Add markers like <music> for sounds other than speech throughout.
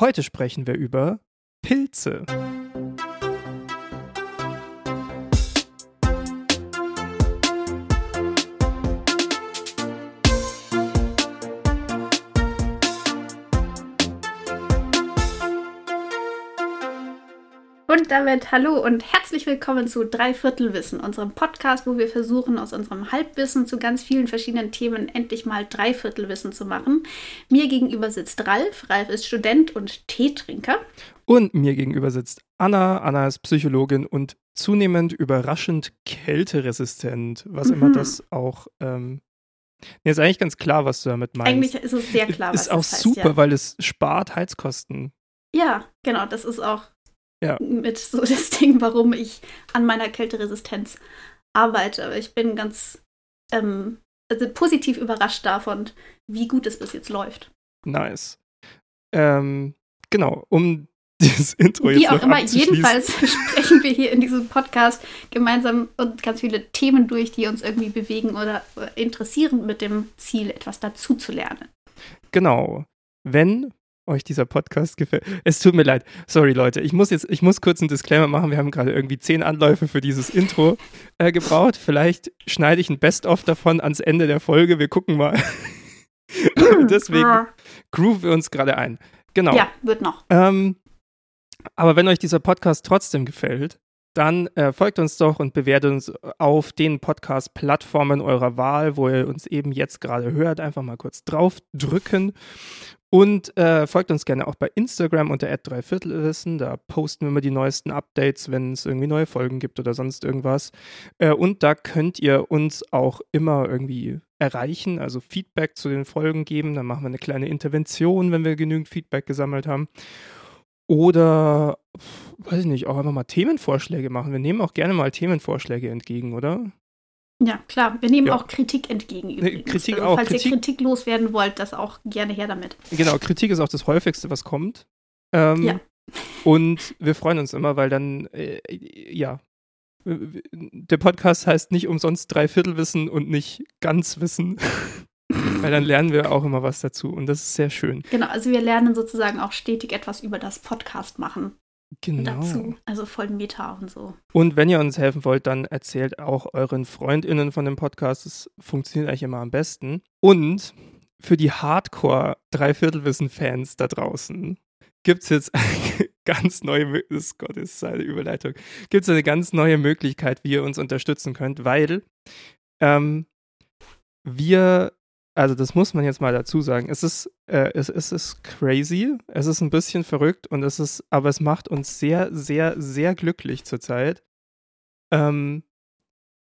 Heute sprechen wir über Pilze. Und damit hallo und herzlich willkommen zu Dreiviertelwissen, unserem Podcast, wo wir versuchen, aus unserem Halbwissen zu ganz vielen verschiedenen Themen endlich mal Dreiviertelwissen zu machen. Mir gegenüber sitzt Ralf. Ralf ist Student und Teetrinker. Und mir gegenüber sitzt Anna. Anna ist Psychologin und zunehmend überraschend kälteresistent, was mhm. immer das auch ähm, Nee, ist eigentlich ganz klar, was du damit meinst. Eigentlich ist es sehr klar, was ist das heißt. Ist auch super, ja. weil es spart Heizkosten. Ja, genau. Das ist auch ja. mit so <laughs> das Ding, warum ich an meiner Kälteresistenz arbeite. Aber ich bin ganz ähm, also positiv überrascht davon, wie gut es bis jetzt läuft. Nice. Ähm, genau, um <laughs> dieses Intro jetzt Wie auch immer, jedenfalls <laughs> sprechen wir hier in diesem Podcast gemeinsam und ganz viele Themen durch, die uns irgendwie bewegen oder interessieren, mit dem Ziel, etwas dazu zu lernen. Genau. Wenn euch dieser Podcast gefällt. Es tut mir leid. Sorry, Leute. Ich muss jetzt, ich muss kurz einen Disclaimer machen. Wir haben gerade irgendwie zehn Anläufe für dieses Intro äh, gebraucht. Vielleicht schneide ich ein Best-of davon ans Ende der Folge. Wir gucken mal. <laughs> Deswegen groove wir uns gerade ein. Genau. Ja, wird noch. Ähm, aber wenn euch dieser Podcast trotzdem gefällt, dann äh, folgt uns doch und bewertet uns auf den Podcast-Plattformen eurer Wahl, wo ihr uns eben jetzt gerade hört. Einfach mal kurz draufdrücken. Und äh, folgt uns gerne auch bei Instagram unter @dreiviertelwissen. Da posten wir immer die neuesten Updates, wenn es irgendwie neue Folgen gibt oder sonst irgendwas. Äh, und da könnt ihr uns auch immer irgendwie erreichen, also Feedback zu den Folgen geben. Dann machen wir eine kleine Intervention, wenn wir genügend Feedback gesammelt haben. Oder, weiß ich nicht, auch einfach mal Themenvorschläge machen. Wir nehmen auch gerne mal Themenvorschläge entgegen, oder? Ja, klar. Wir nehmen ja. auch Kritik entgegen. Übrigens. Kritik also, auch. Falls Kritik, ihr Kritik loswerden wollt, das auch gerne her damit. Genau, Kritik ist auch das häufigste, was kommt. Ähm, ja. Und wir freuen uns immer, weil dann, äh, ja, der Podcast heißt nicht umsonst Dreiviertelwissen und nicht Ganzwissen. <laughs> weil dann lernen wir auch immer was dazu und das ist sehr schön. Genau, also wir lernen sozusagen auch stetig etwas über das Podcast machen genau. dazu. Also voll Meta und so. Und wenn ihr uns helfen wollt, dann erzählt auch euren FreundInnen von dem Podcast. Das funktioniert eigentlich immer am besten. Und für die Hardcore-Dreiviertelwissen-Fans da draußen gibt es jetzt eine <laughs> ganz neue Möglichkeit, Gott ist eine Überleitung, gibt es eine ganz neue Möglichkeit, wie ihr uns unterstützen könnt, weil ähm, wir also das muss man jetzt mal dazu sagen. Es ist, äh, es, es ist crazy, es ist ein bisschen verrückt und es ist, aber es macht uns sehr, sehr, sehr glücklich zurzeit, ähm,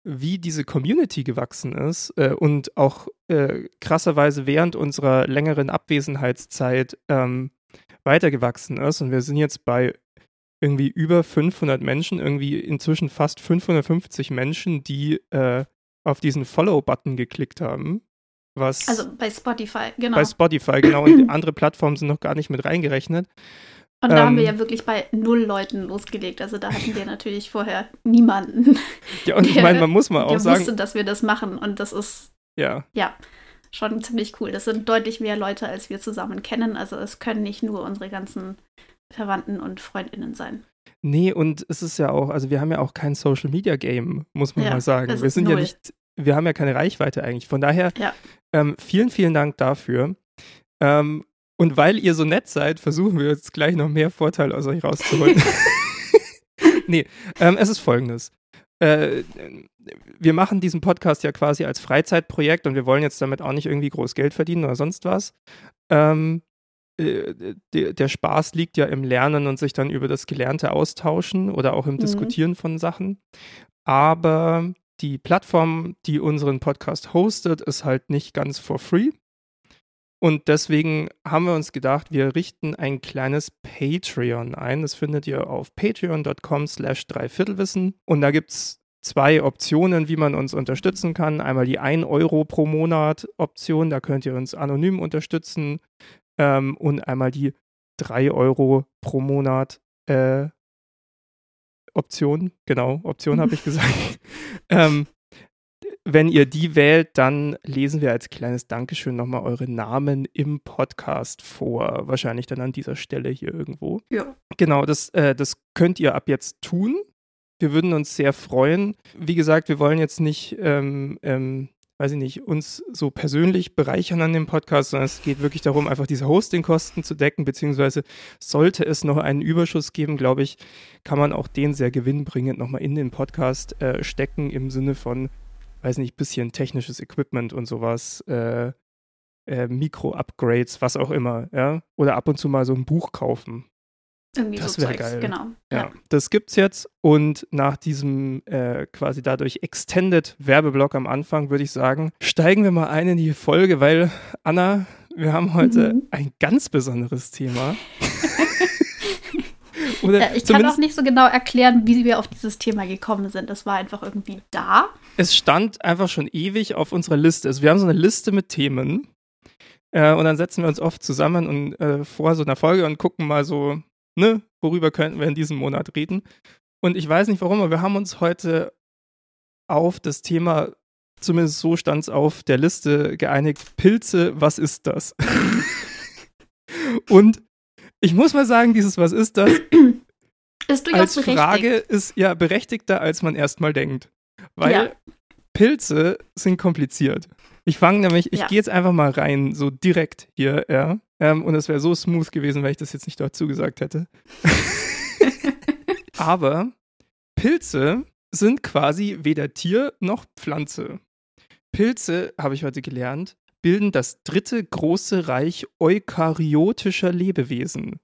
wie diese Community gewachsen ist äh, und auch äh, krasserweise während unserer längeren Abwesenheitszeit ähm, weitergewachsen ist. Und wir sind jetzt bei irgendwie über 500 Menschen, irgendwie inzwischen fast 550 Menschen, die äh, auf diesen Follow-Button geklickt haben. Was also bei Spotify, genau. Bei Spotify, genau. Und andere Plattformen sind noch gar nicht mit reingerechnet. Und da ähm, haben wir ähm, ja wirklich bei null Leuten losgelegt. Also da hatten wir natürlich vorher niemanden. <laughs> Ja, und der, ich meine, man muss mal auch sagen. wusste, dass wir das machen. Und das ist ja. ja schon ziemlich cool. Das sind deutlich mehr Leute, als wir zusammen kennen. Also es können nicht nur unsere ganzen Verwandten und FreundInnen sein. Nee, und es ist ja auch, also wir haben ja auch kein Social Media Game, muss man ja, mal sagen. Wir sind null. ja nicht wir haben ja keine Reichweite eigentlich. Von daher, ja. ähm, vielen, vielen Dank dafür. Ähm, und weil ihr so nett seid, versuchen wir jetzt gleich noch mehr Vorteile aus euch rauszuholen. <laughs> <laughs> nee, ähm, es ist folgendes. Äh, wir machen diesen Podcast ja quasi als Freizeitprojekt und wir wollen jetzt damit auch nicht irgendwie groß Geld verdienen oder sonst was. Ähm, äh, der, der Spaß liegt ja im Lernen und sich dann über das Gelernte austauschen oder auch im mhm. Diskutieren von Sachen. Aber die Plattform, die unseren Podcast hostet, ist halt nicht ganz for free. Und deswegen haben wir uns gedacht, wir richten ein kleines Patreon ein. Das findet ihr auf patreon.com slash dreiviertelwissen. Und da gibt es zwei Optionen, wie man uns unterstützen kann. Einmal die 1 Euro pro Monat Option, da könnt ihr uns anonym unterstützen. Ähm, und einmal die 3 Euro pro Monat äh, Option, genau, Option habe ich <laughs> gesagt. ähm, wenn ihr die wählt, dann lesen wir als kleines Dankeschön nochmal eure Namen im Podcast vor. Wahrscheinlich dann an dieser Stelle hier irgendwo. Ja. Genau, das, äh, das könnt ihr ab jetzt tun. Wir würden uns sehr freuen. Wie gesagt, wir wollen jetzt nicht ähm, ähm, weiß ich nicht, uns so persönlich bereichern an dem Podcast, sondern es geht wirklich darum, einfach diese Hostingkosten zu decken, beziehungsweise sollte es noch einen Überschuss geben, glaube ich, kann man auch den sehr gewinnbringend nochmal in den Podcast äh, stecken, im Sinne von, weiß nicht, bisschen technisches Equipment und sowas, äh, äh, Mikro-Upgrades, was auch immer, ja, oder ab und zu mal so ein Buch kaufen, irgendwie das so wäre geil. genau. ja, Ja. das gibt's jetzt und nach diesem äh, quasi dadurch extended Werbeblock am Anfang würde ich sagen, steigen wir mal ein in die Folge, weil Anna, wir haben heute Mhm. ein ganz besonderes Thema. <laughs> Oder ich kann auch nicht so genau erklären, wie wir auf dieses Thema gekommen sind. Das war einfach irgendwie da. es stand einfach schon ewig auf unserer Liste. Also wir haben so eine Liste mit Themen äh, und dann setzen wir uns oft zusammen und äh, vor so einer Folge und gucken mal so, ne, worüber könnten wir in diesem Monat reden. Und ich weiß nicht warum, aber wir haben uns heute auf das Thema, zumindest so stand es auf der Liste, geeinigt. Pilze, was ist das? <laughs> und ich muss mal sagen, dieses Was ist das <clears throat> Ist als berechtigt. Frage ist ja berechtigter, als man erstmal denkt. Weil Ja. Pilze sind kompliziert. Ich fange nämlich, ich Ja. gehe jetzt einfach mal rein, so direkt hier, ja. Ähm, und es wäre so smooth gewesen, wenn ich das jetzt nicht dazu gesagt hätte. <laughs> Aber Pilze sind quasi weder Tier noch Pflanze. Pilze, habe ich heute gelernt, bilden das dritte große Reich eukaryotischer Lebewesen.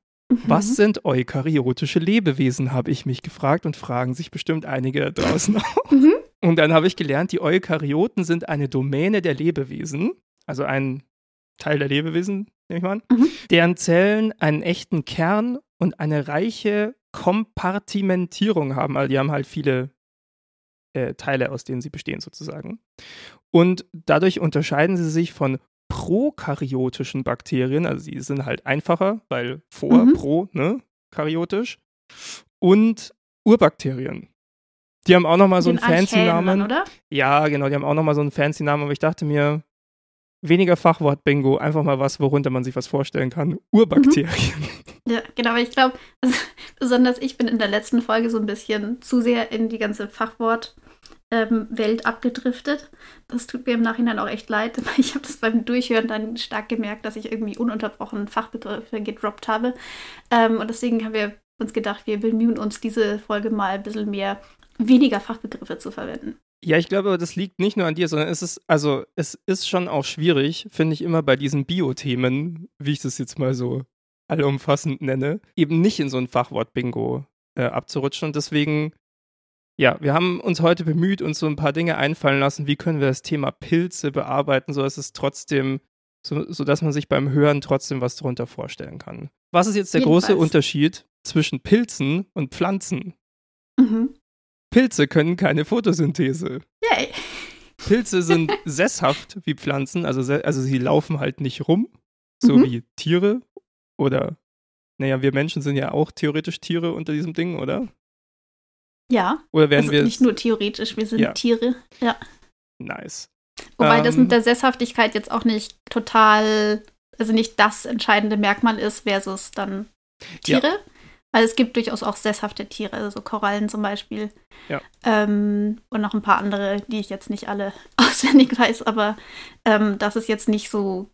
Was Mhm. sind eukaryotische Lebewesen, habe ich mich gefragt und fragen sich bestimmt einige da draußen auch. Mhm. Und dann habe ich gelernt, die Eukaryoten sind eine Domäne der Lebewesen, also ein Teil der Lebewesen, nehme ich mal an, Mhm. deren Zellen einen echten Kern und eine reiche Kompartimentierung haben. Also die haben halt viele äh, Teile, aus denen sie bestehen sozusagen. Und dadurch unterscheiden sie sich von prokaryotischen Bakterien, also sie sind halt einfacher, weil vor, Mhm. pro, ne, karyotisch, und Urbakterien. Die haben auch nochmal so einen Den Archäen fancy Namen. oder? Ja, genau, die haben auch nochmal so einen fancy Namen, aber ich dachte mir, weniger Fachwort-Bingo, einfach mal was, worunter man sich was vorstellen kann. Urbakterien. Ja, genau, aber ich glaube, besonders ich bin in der letzten Folge so ein bisschen zu sehr in die ganze Fachwort-Welt abgedriftet. Das tut mir im Nachhinein auch echt leid, <laughs> weil ich habe das beim Durchhören dann stark gemerkt, dass ich irgendwie ununterbrochen Fachbegriffe gedroppt habe. Ähm, und deswegen haben wir uns gedacht, wir bemühen uns, diese Folge mal ein bisschen mehr, weniger Fachbegriffe zu verwenden. Ja, ich glaube, das liegt nicht nur an dir, sondern es ist, also, es ist schon auch schwierig, finde ich immer bei diesen Bio-Themen, wie ich das jetzt mal so allumfassend nenne, eben nicht in so ein Fachwort-Bingo äh, abzurutschen. Und deswegen, ja, wir haben uns heute bemüht, uns so ein paar Dinge einfallen lassen, wie können wir das Thema Pilze bearbeiten, so dass es trotzdem, so, so dass man sich beim Hören trotzdem was darunter vorstellen kann. Was ist jetzt der große Jedenfalls. Unterschied zwischen Pilzen und Pflanzen? Mhm. Pilze können keine Photosynthese. Yay. Pilze sind <laughs> sesshaft wie Pflanzen, also, also sie laufen halt nicht rum, so Mhm. wie Tiere oder, naja, wir Menschen sind ja auch theoretisch Tiere unter diesem Ding, oder? Ja, Oder werden also wir nicht nur theoretisch, wir sind Ja. Tiere. Ja. nice? Wobei das Ähm, mit der Sesshaftigkeit jetzt auch nicht total, also nicht das entscheidende Merkmal ist versus dann Ja. Also es gibt durchaus auch sesshafte Tiere, also so Korallen zum Beispiel. Ja. Ähm, und noch ein paar andere, die ich jetzt nicht alle <laughs> auswendig weiß, aber ähm, das ist jetzt nicht so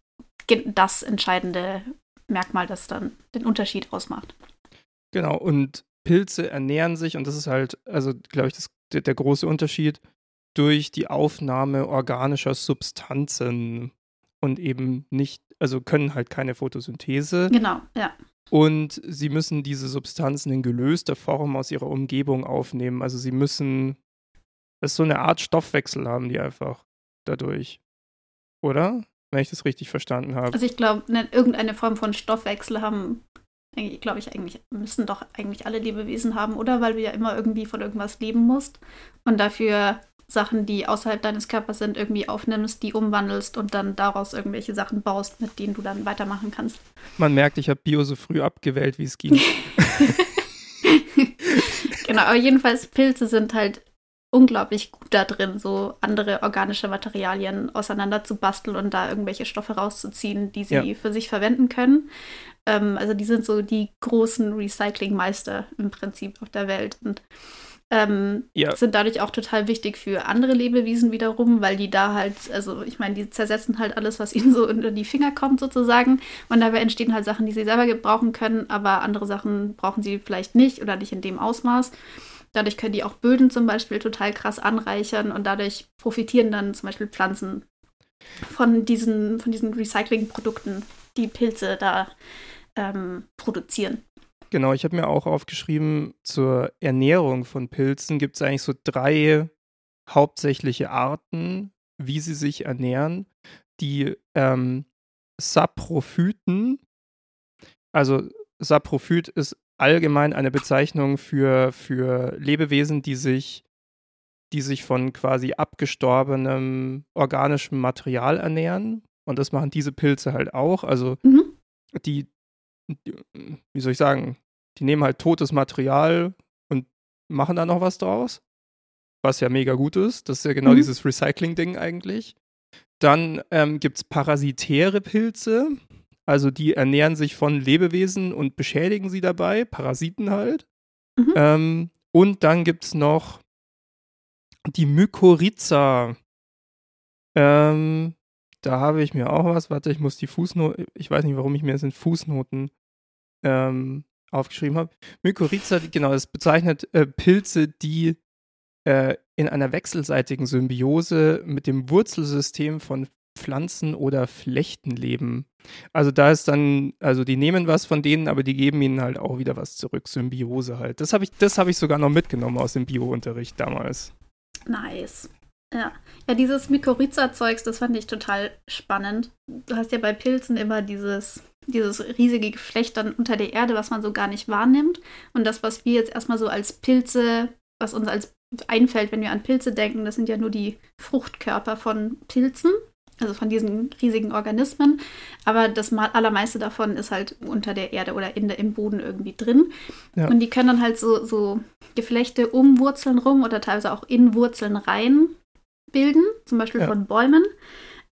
das entscheidende Merkmal, das dann den Unterschied ausmacht. Genau, und Pilze ernähren sich, und das ist halt, also glaube ich, das, der, der große Unterschied, durch die Aufnahme organischer Substanzen und eben nicht, also können halt keine Photosynthese. Genau, ja. Und sie müssen diese Substanzen in gelöster Form aus ihrer Umgebung aufnehmen. Also sie müssen, das ist so eine Art Stoffwechsel haben die einfach dadurch. Oder? Wenn ich das richtig verstanden habe. Also ich glaube, ne, irgendeine Form von Stoffwechsel haben, glaube ich, eigentlich, müssen doch eigentlich alle Lebewesen haben, oder? Weil du ja immer irgendwie von irgendwas leben musst und dafür Sachen, die außerhalb deines Körpers sind, irgendwie aufnimmst, die umwandelst und dann daraus irgendwelche Sachen baust, mit denen du dann weitermachen kannst. Man merkt, ich habe Bio so früh abgewählt, wie es ging. <laughs> genau, aber jedenfalls Pilze sind halt unglaublich gut da drin, so andere organische Materialien auseinander zu basteln und da irgendwelche Stoffe rauszuziehen, die sie ja. für sich verwenden können. Ähm, also die sind so die großen Recyclingmeister im Prinzip auf der Welt und ähm, ja. sind dadurch auch total wichtig für andere Lebewesen wiederum, weil die da halt, also ich meine, die zersetzen halt alles, was <laughs> ihnen so unter die Finger kommt sozusagen und dabei entstehen halt Sachen, die sie selber gebrauchen können, aber andere Sachen brauchen sie vielleicht nicht oder nicht in dem Ausmaß. Dadurch können die auch Böden zum Beispiel total krass anreichern und dadurch profitieren dann zum Beispiel Pflanzen von diesen, von diesen Recyclingprodukten, die Pilze da ähm, produzieren. Genau, ich habe mir auch aufgeschrieben, zur Ernährung von Pilzen gibt es eigentlich so drei hauptsächliche Arten, wie sie sich ernähren. Die ähm, Saprophyten, also Saprophyt ist allgemein eine Bezeichnung für, für Lebewesen, die sich, die sich von quasi abgestorbenem organischem Material ernähren. Und das machen diese Pilze halt auch. Also mhm. die, die, wie soll ich sagen, die nehmen halt totes Material und machen da noch was draus. Was ja mega gut ist. Das ist ja genau mhm. dieses Recycling-Ding eigentlich. Dann ähm, gibt es parasitäre Pilze. Also die ernähren sich von Lebewesen und beschädigen sie dabei, Parasiten halt. Mhm. Ähm, und dann gibt es noch die Mykorrhiza. Ähm, da habe ich mir auch was. Warte, ich muss die Fußnoten. Ich weiß nicht, warum ich mir das in Fußnoten ähm, aufgeschrieben habe. Mykorrhiza, genau, das bezeichnet äh, Pilze, die äh, in einer wechselseitigen Symbiose mit dem Wurzelsystem von Pflanzen oder Flechten leben. Also da ist dann, also die nehmen was von denen, aber die geben ihnen halt auch wieder was zurück. Symbiose halt. Das habe ich, das ich sogar noch mitgenommen aus dem Bio-Unterricht damals. Nice. Ja. Ja, dieses Mykorrhiza-Zeugs, das fand ich total spannend. Du hast ja bei Pilzen immer dieses, dieses riesige Geflecht dann unter der Erde, was man so gar nicht wahrnimmt. Und das, was wir jetzt erstmal so als Pilze, was uns als einfällt, wenn wir an Pilze denken, das sind ja nur die Fruchtkörper von Pilzen also von diesen riesigen Organismen. Aber das allermeiste davon ist halt unter der Erde oder in der, im Boden irgendwie drin. Ja. Und die können dann halt so, so Geflechte um Wurzeln rum oder teilweise auch in Wurzeln rein bilden, zum Beispiel ja. von Bäumen.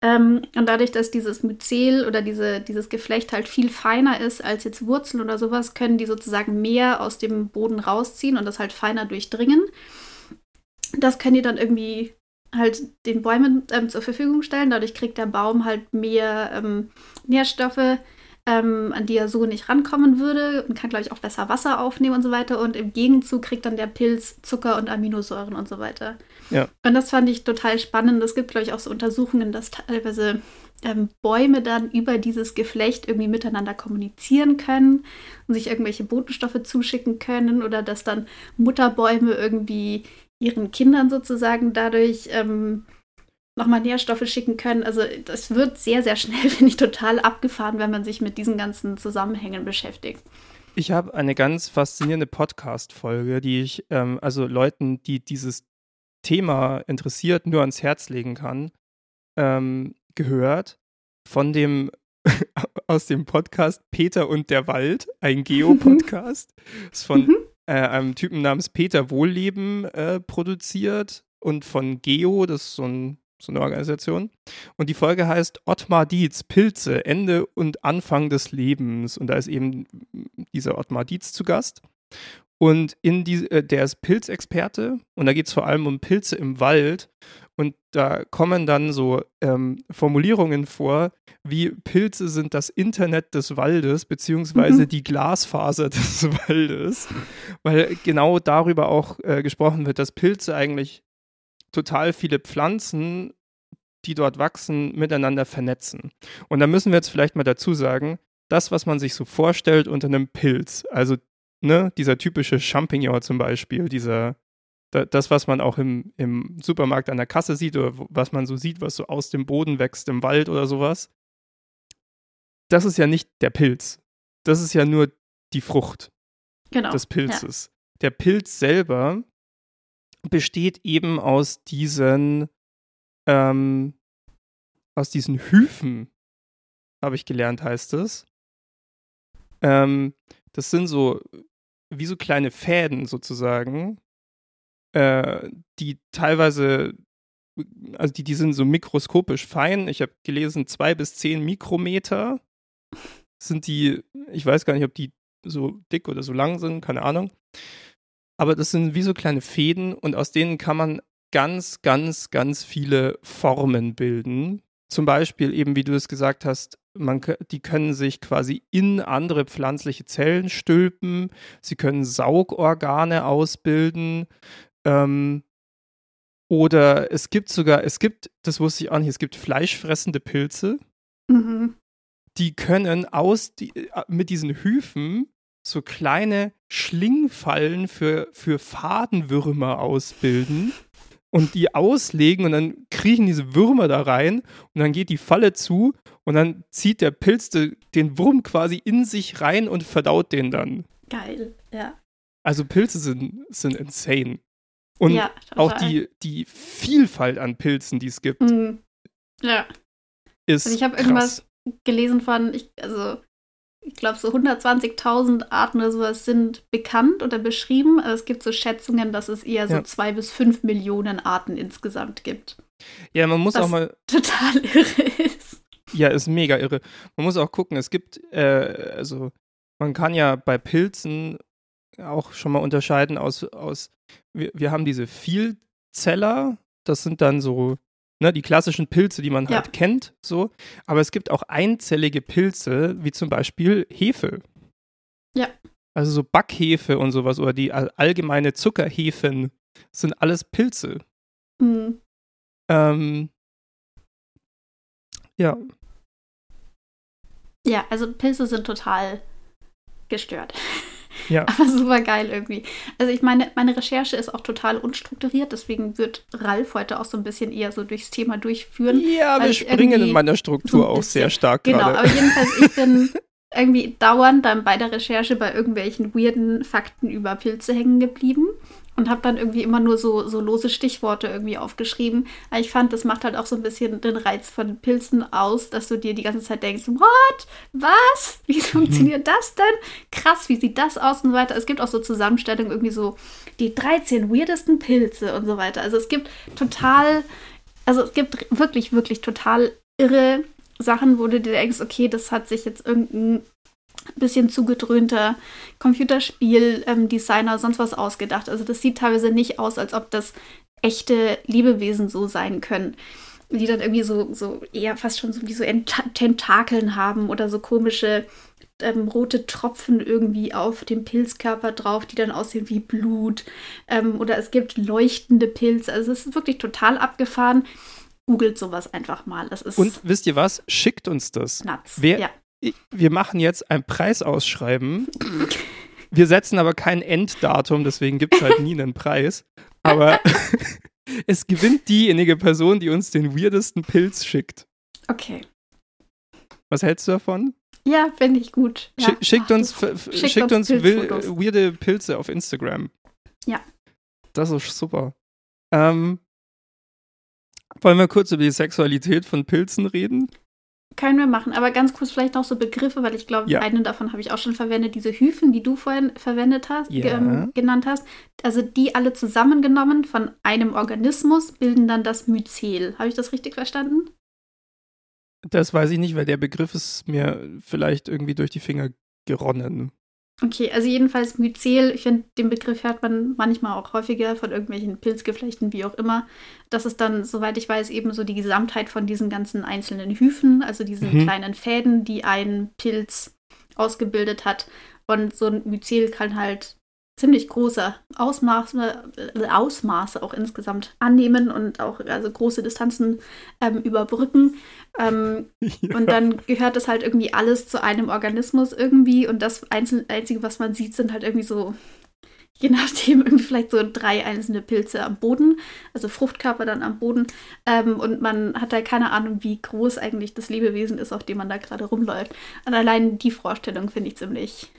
Ähm, und dadurch, dass dieses Myzel oder diese, dieses Geflecht halt viel feiner ist als jetzt Wurzeln oder sowas, können die sozusagen mehr aus dem Boden rausziehen und das halt feiner durchdringen. Das können die dann irgendwie halt den Bäumen ähm, zur Verfügung stellen. Dadurch kriegt der Baum halt mehr ähm, Nährstoffe, ähm, an die er so nicht rankommen würde und kann, glaube ich, auch besser Wasser aufnehmen und so weiter. Und im Gegenzug kriegt dann der Pilz Zucker und Aminosäuren und so weiter. Ja. Und das fand ich total spannend. Es gibt, glaube ich, auch so Untersuchungen, dass teilweise ähm, Bäume dann über dieses Geflecht irgendwie miteinander kommunizieren können und sich irgendwelche Botenstoffe zuschicken können oder dass dann Mutterbäume irgendwie ihren Kindern sozusagen dadurch ähm, nochmal Nährstoffe schicken können. Also das wird sehr, sehr schnell, <laughs> finde ich, total abgefahren, wenn man sich mit diesen ganzen Zusammenhängen beschäftigt. Ich habe eine ganz faszinierende Podcast-Folge, die ich ähm, also Leuten, die dieses Thema interessiert, nur ans Herz legen kann, ähm, gehört von dem <laughs> aus dem Podcast Peter und der Wald, ein <laughs> Geo-Podcast. ist von mhm äh, einem Typen namens Peter Wohlleben äh, produziert und von Geo, das ist so, ein, so, eine Organisation. Und die Folge heißt Ottmar Dietz, Pilze, Ende und Anfang des Lebens. Und da ist eben dieser Ottmar Dietz zu Gast. Und in die, äh, der ist Pilzexperte und da geht es vor allem um Pilze im Wald. Und da kommen dann so ähm, Formulierungen vor, wie Pilze sind das Internet des Waldes, beziehungsweise mhm. die Glasfaser <laughs> des Waldes, weil genau darüber auch äh, gesprochen wird, dass Pilze eigentlich total viele Pflanzen, die dort wachsen, miteinander vernetzen. Und da müssen wir jetzt vielleicht mal dazu sagen, das, was man sich so vorstellt unter einem Pilz, also ne, dieser typische Champignon zum Beispiel, dieser das, was man auch im, im Supermarkt an der Kasse sieht oder was man so sieht, was so aus dem Boden wächst im Wald oder sowas, das ist ja nicht der Pilz. Das ist ja nur die Frucht genau, des Pilzes. Ja. Der Pilz selber besteht eben aus diesen, ähm, aus diesen Hyphen, habe ich gelernt, heißt es. Ähm, das sind so wie so kleine Fäden sozusagen, äh, die teilweise, also die, die sind so mikroskopisch fein. Ich habe gelesen, zwei bis zehn Mikrometer sind die, ich weiß gar nicht, ob die so dick oder so lang sind, keine Ahnung. Aber das sind wie so kleine Fäden und aus denen kann man ganz, ganz, ganz viele Formen bilden. Zum Beispiel eben, wie du es gesagt hast, man, die können sich quasi in andere pflanzliche Zellen stülpen. Sie können Saugorgane ausbilden. Ähm, oder es gibt sogar, es gibt, das wusste ich auch nicht, es gibt fleischfressende Pilze. Mhm. Die können aus die, äh, mit diesen Hyphen so kleine Schlingfallen für, für Fadenwürmer ausbilden und die auslegen und dann kriechen diese Würmer da rein und dann geht die Falle zu und dann zieht der Pilz den Wurm quasi in sich rein und verdaut den dann. Geil, ja. Also Pilze sind, sind insane. Und ja, auch die, die Vielfalt an Pilzen, die es gibt. Mhm. Ja. Ist also ich habe irgendwas gelesen von, ich, also ich glaube, so 120.000 Arten oder sowas sind bekannt oder beschrieben. Aber es gibt so Schätzungen, dass es eher so ja. zwei bis fünf Millionen Arten insgesamt gibt. Ja, man muss auch mal. Total <laughs> irre ist. Ja, ist mega irre. Man muss auch gucken, es gibt, äh, also man kann ja bei Pilzen auch schon mal unterscheiden aus, aus wir, wir haben diese Vielzeller, das sind dann so ne, die klassischen Pilze, die man ja. halt kennt, so. Aber es gibt auch einzellige Pilze, wie zum Beispiel Hefe. Ja. Also so Backhefe und sowas oder die allgemeine Zuckerhefen sind alles Pilze. Mhm. Ähm, ja. Ja, also Pilze sind total gestört. <laughs> Ja. <laughs> Aber super geil irgendwie. Also ich meine, meine Recherche ist auch total unstrukturiert, deswegen wird Ralf heute auch so ein bisschen eher so durchs Thema durchführen. Ja, wir springen in meiner Struktur so auch sehr stark Genau, gerade. aber jedenfalls, ich bin <laughs> irgendwie dauernd dann bei der Recherche bei irgendwelchen weirden Fakten über Pilze hängen geblieben und habe dann irgendwie immer nur so, so lose Stichworte irgendwie aufgeschrieben. Aber ich fand, das macht halt auch so ein bisschen den Reiz von Pilzen aus, dass du dir die ganze Zeit denkst, what? Was? Wie funktioniert das denn? Krass, wie sieht das aus und so weiter. Es gibt auch so Zusammenstellungen irgendwie so die 13 weirdesten Pilze und so weiter. Also es gibt total, also es gibt wirklich, wirklich total irre Sachen, wo du dir denkst, okay, das hat sich jetzt irgendein bisschen zugedröhnter Computerspiel-Designer ähm, sonst was ausgedacht. Also das sieht teilweise nicht aus, als ob das echte Lebewesen so sein können. Die dann irgendwie so, so eher fast schon so wie so Tentakeln haben oder so komische ähm, rote Tropfen irgendwie auf dem Pilzkörper drauf, die dann aussehen wie Blut. Ähm, oder es gibt leuchtende Pilze. Also es ist wirklich total abgefahren. Googelt sowas einfach mal. Das ist Und wisst ihr was? Schickt uns das. Nuts. Wer, ja wir machen jetzt ein Preisausschreiben. Wir setzen aber kein Enddatum, deswegen gibt es halt nie einen Preis. Aber <laughs> es gewinnt diejenige Person, die uns den weirdesten Pilz schickt. Okay. Was hältst du davon? Ja, finde ich gut. Ja. schickt uns, schickt, schickt uns, will, weirde Pilze auf Instagram. Ja. Das ist super. Ähm, wollen wir kurz über die Sexualität von Pilzen reden? Können wir machen, aber ganz kurz vielleicht noch so Begriffe, weil ich glaube, ja. einen davon habe ich auch schon verwendet, diese Hyphen, die du vorhin verwendet hast, ja. ge genannt hast. Also die alle zusammengenommen von einem Organismus bilden dann das Myzel. Habe ich das richtig verstanden? Das weiß ich nicht, weil der Begriff ist mir vielleicht irgendwie durch die Finger geronnen. Okay, also jedenfalls Myzel, ich finde, den Begriff hört man manchmal auch häufiger von irgendwelchen Pilzgeflechten, wie auch immer. Das ist dann, soweit ich weiß, eben so die Gesamtheit von diesen ganzen einzelnen Hyphen, also diesen mhm. kleinen Fäden, die ein Pilz ausgebildet hat. Und so ein Myzel kann halt ziemlich große Ausmaße, äh, Ausmaße auch insgesamt annehmen und auch also große Distanzen ähm, überbrücken. Ähm, <laughs> ja. Und dann gehört das halt irgendwie alles zu einem Organismus irgendwie und das Einzel Einzige, was man sieht, sind halt irgendwie so, je nachdem, <laughs> irgendwie vielleicht so drei einzelne Pilze am Boden, also Fruchtkörper dann am Boden. Ähm, und man hat da halt keine Ahnung, wie groß eigentlich das Lebewesen ist, auf dem man da gerade rumläuft. Und allein die Vorstellung finde ich ziemlich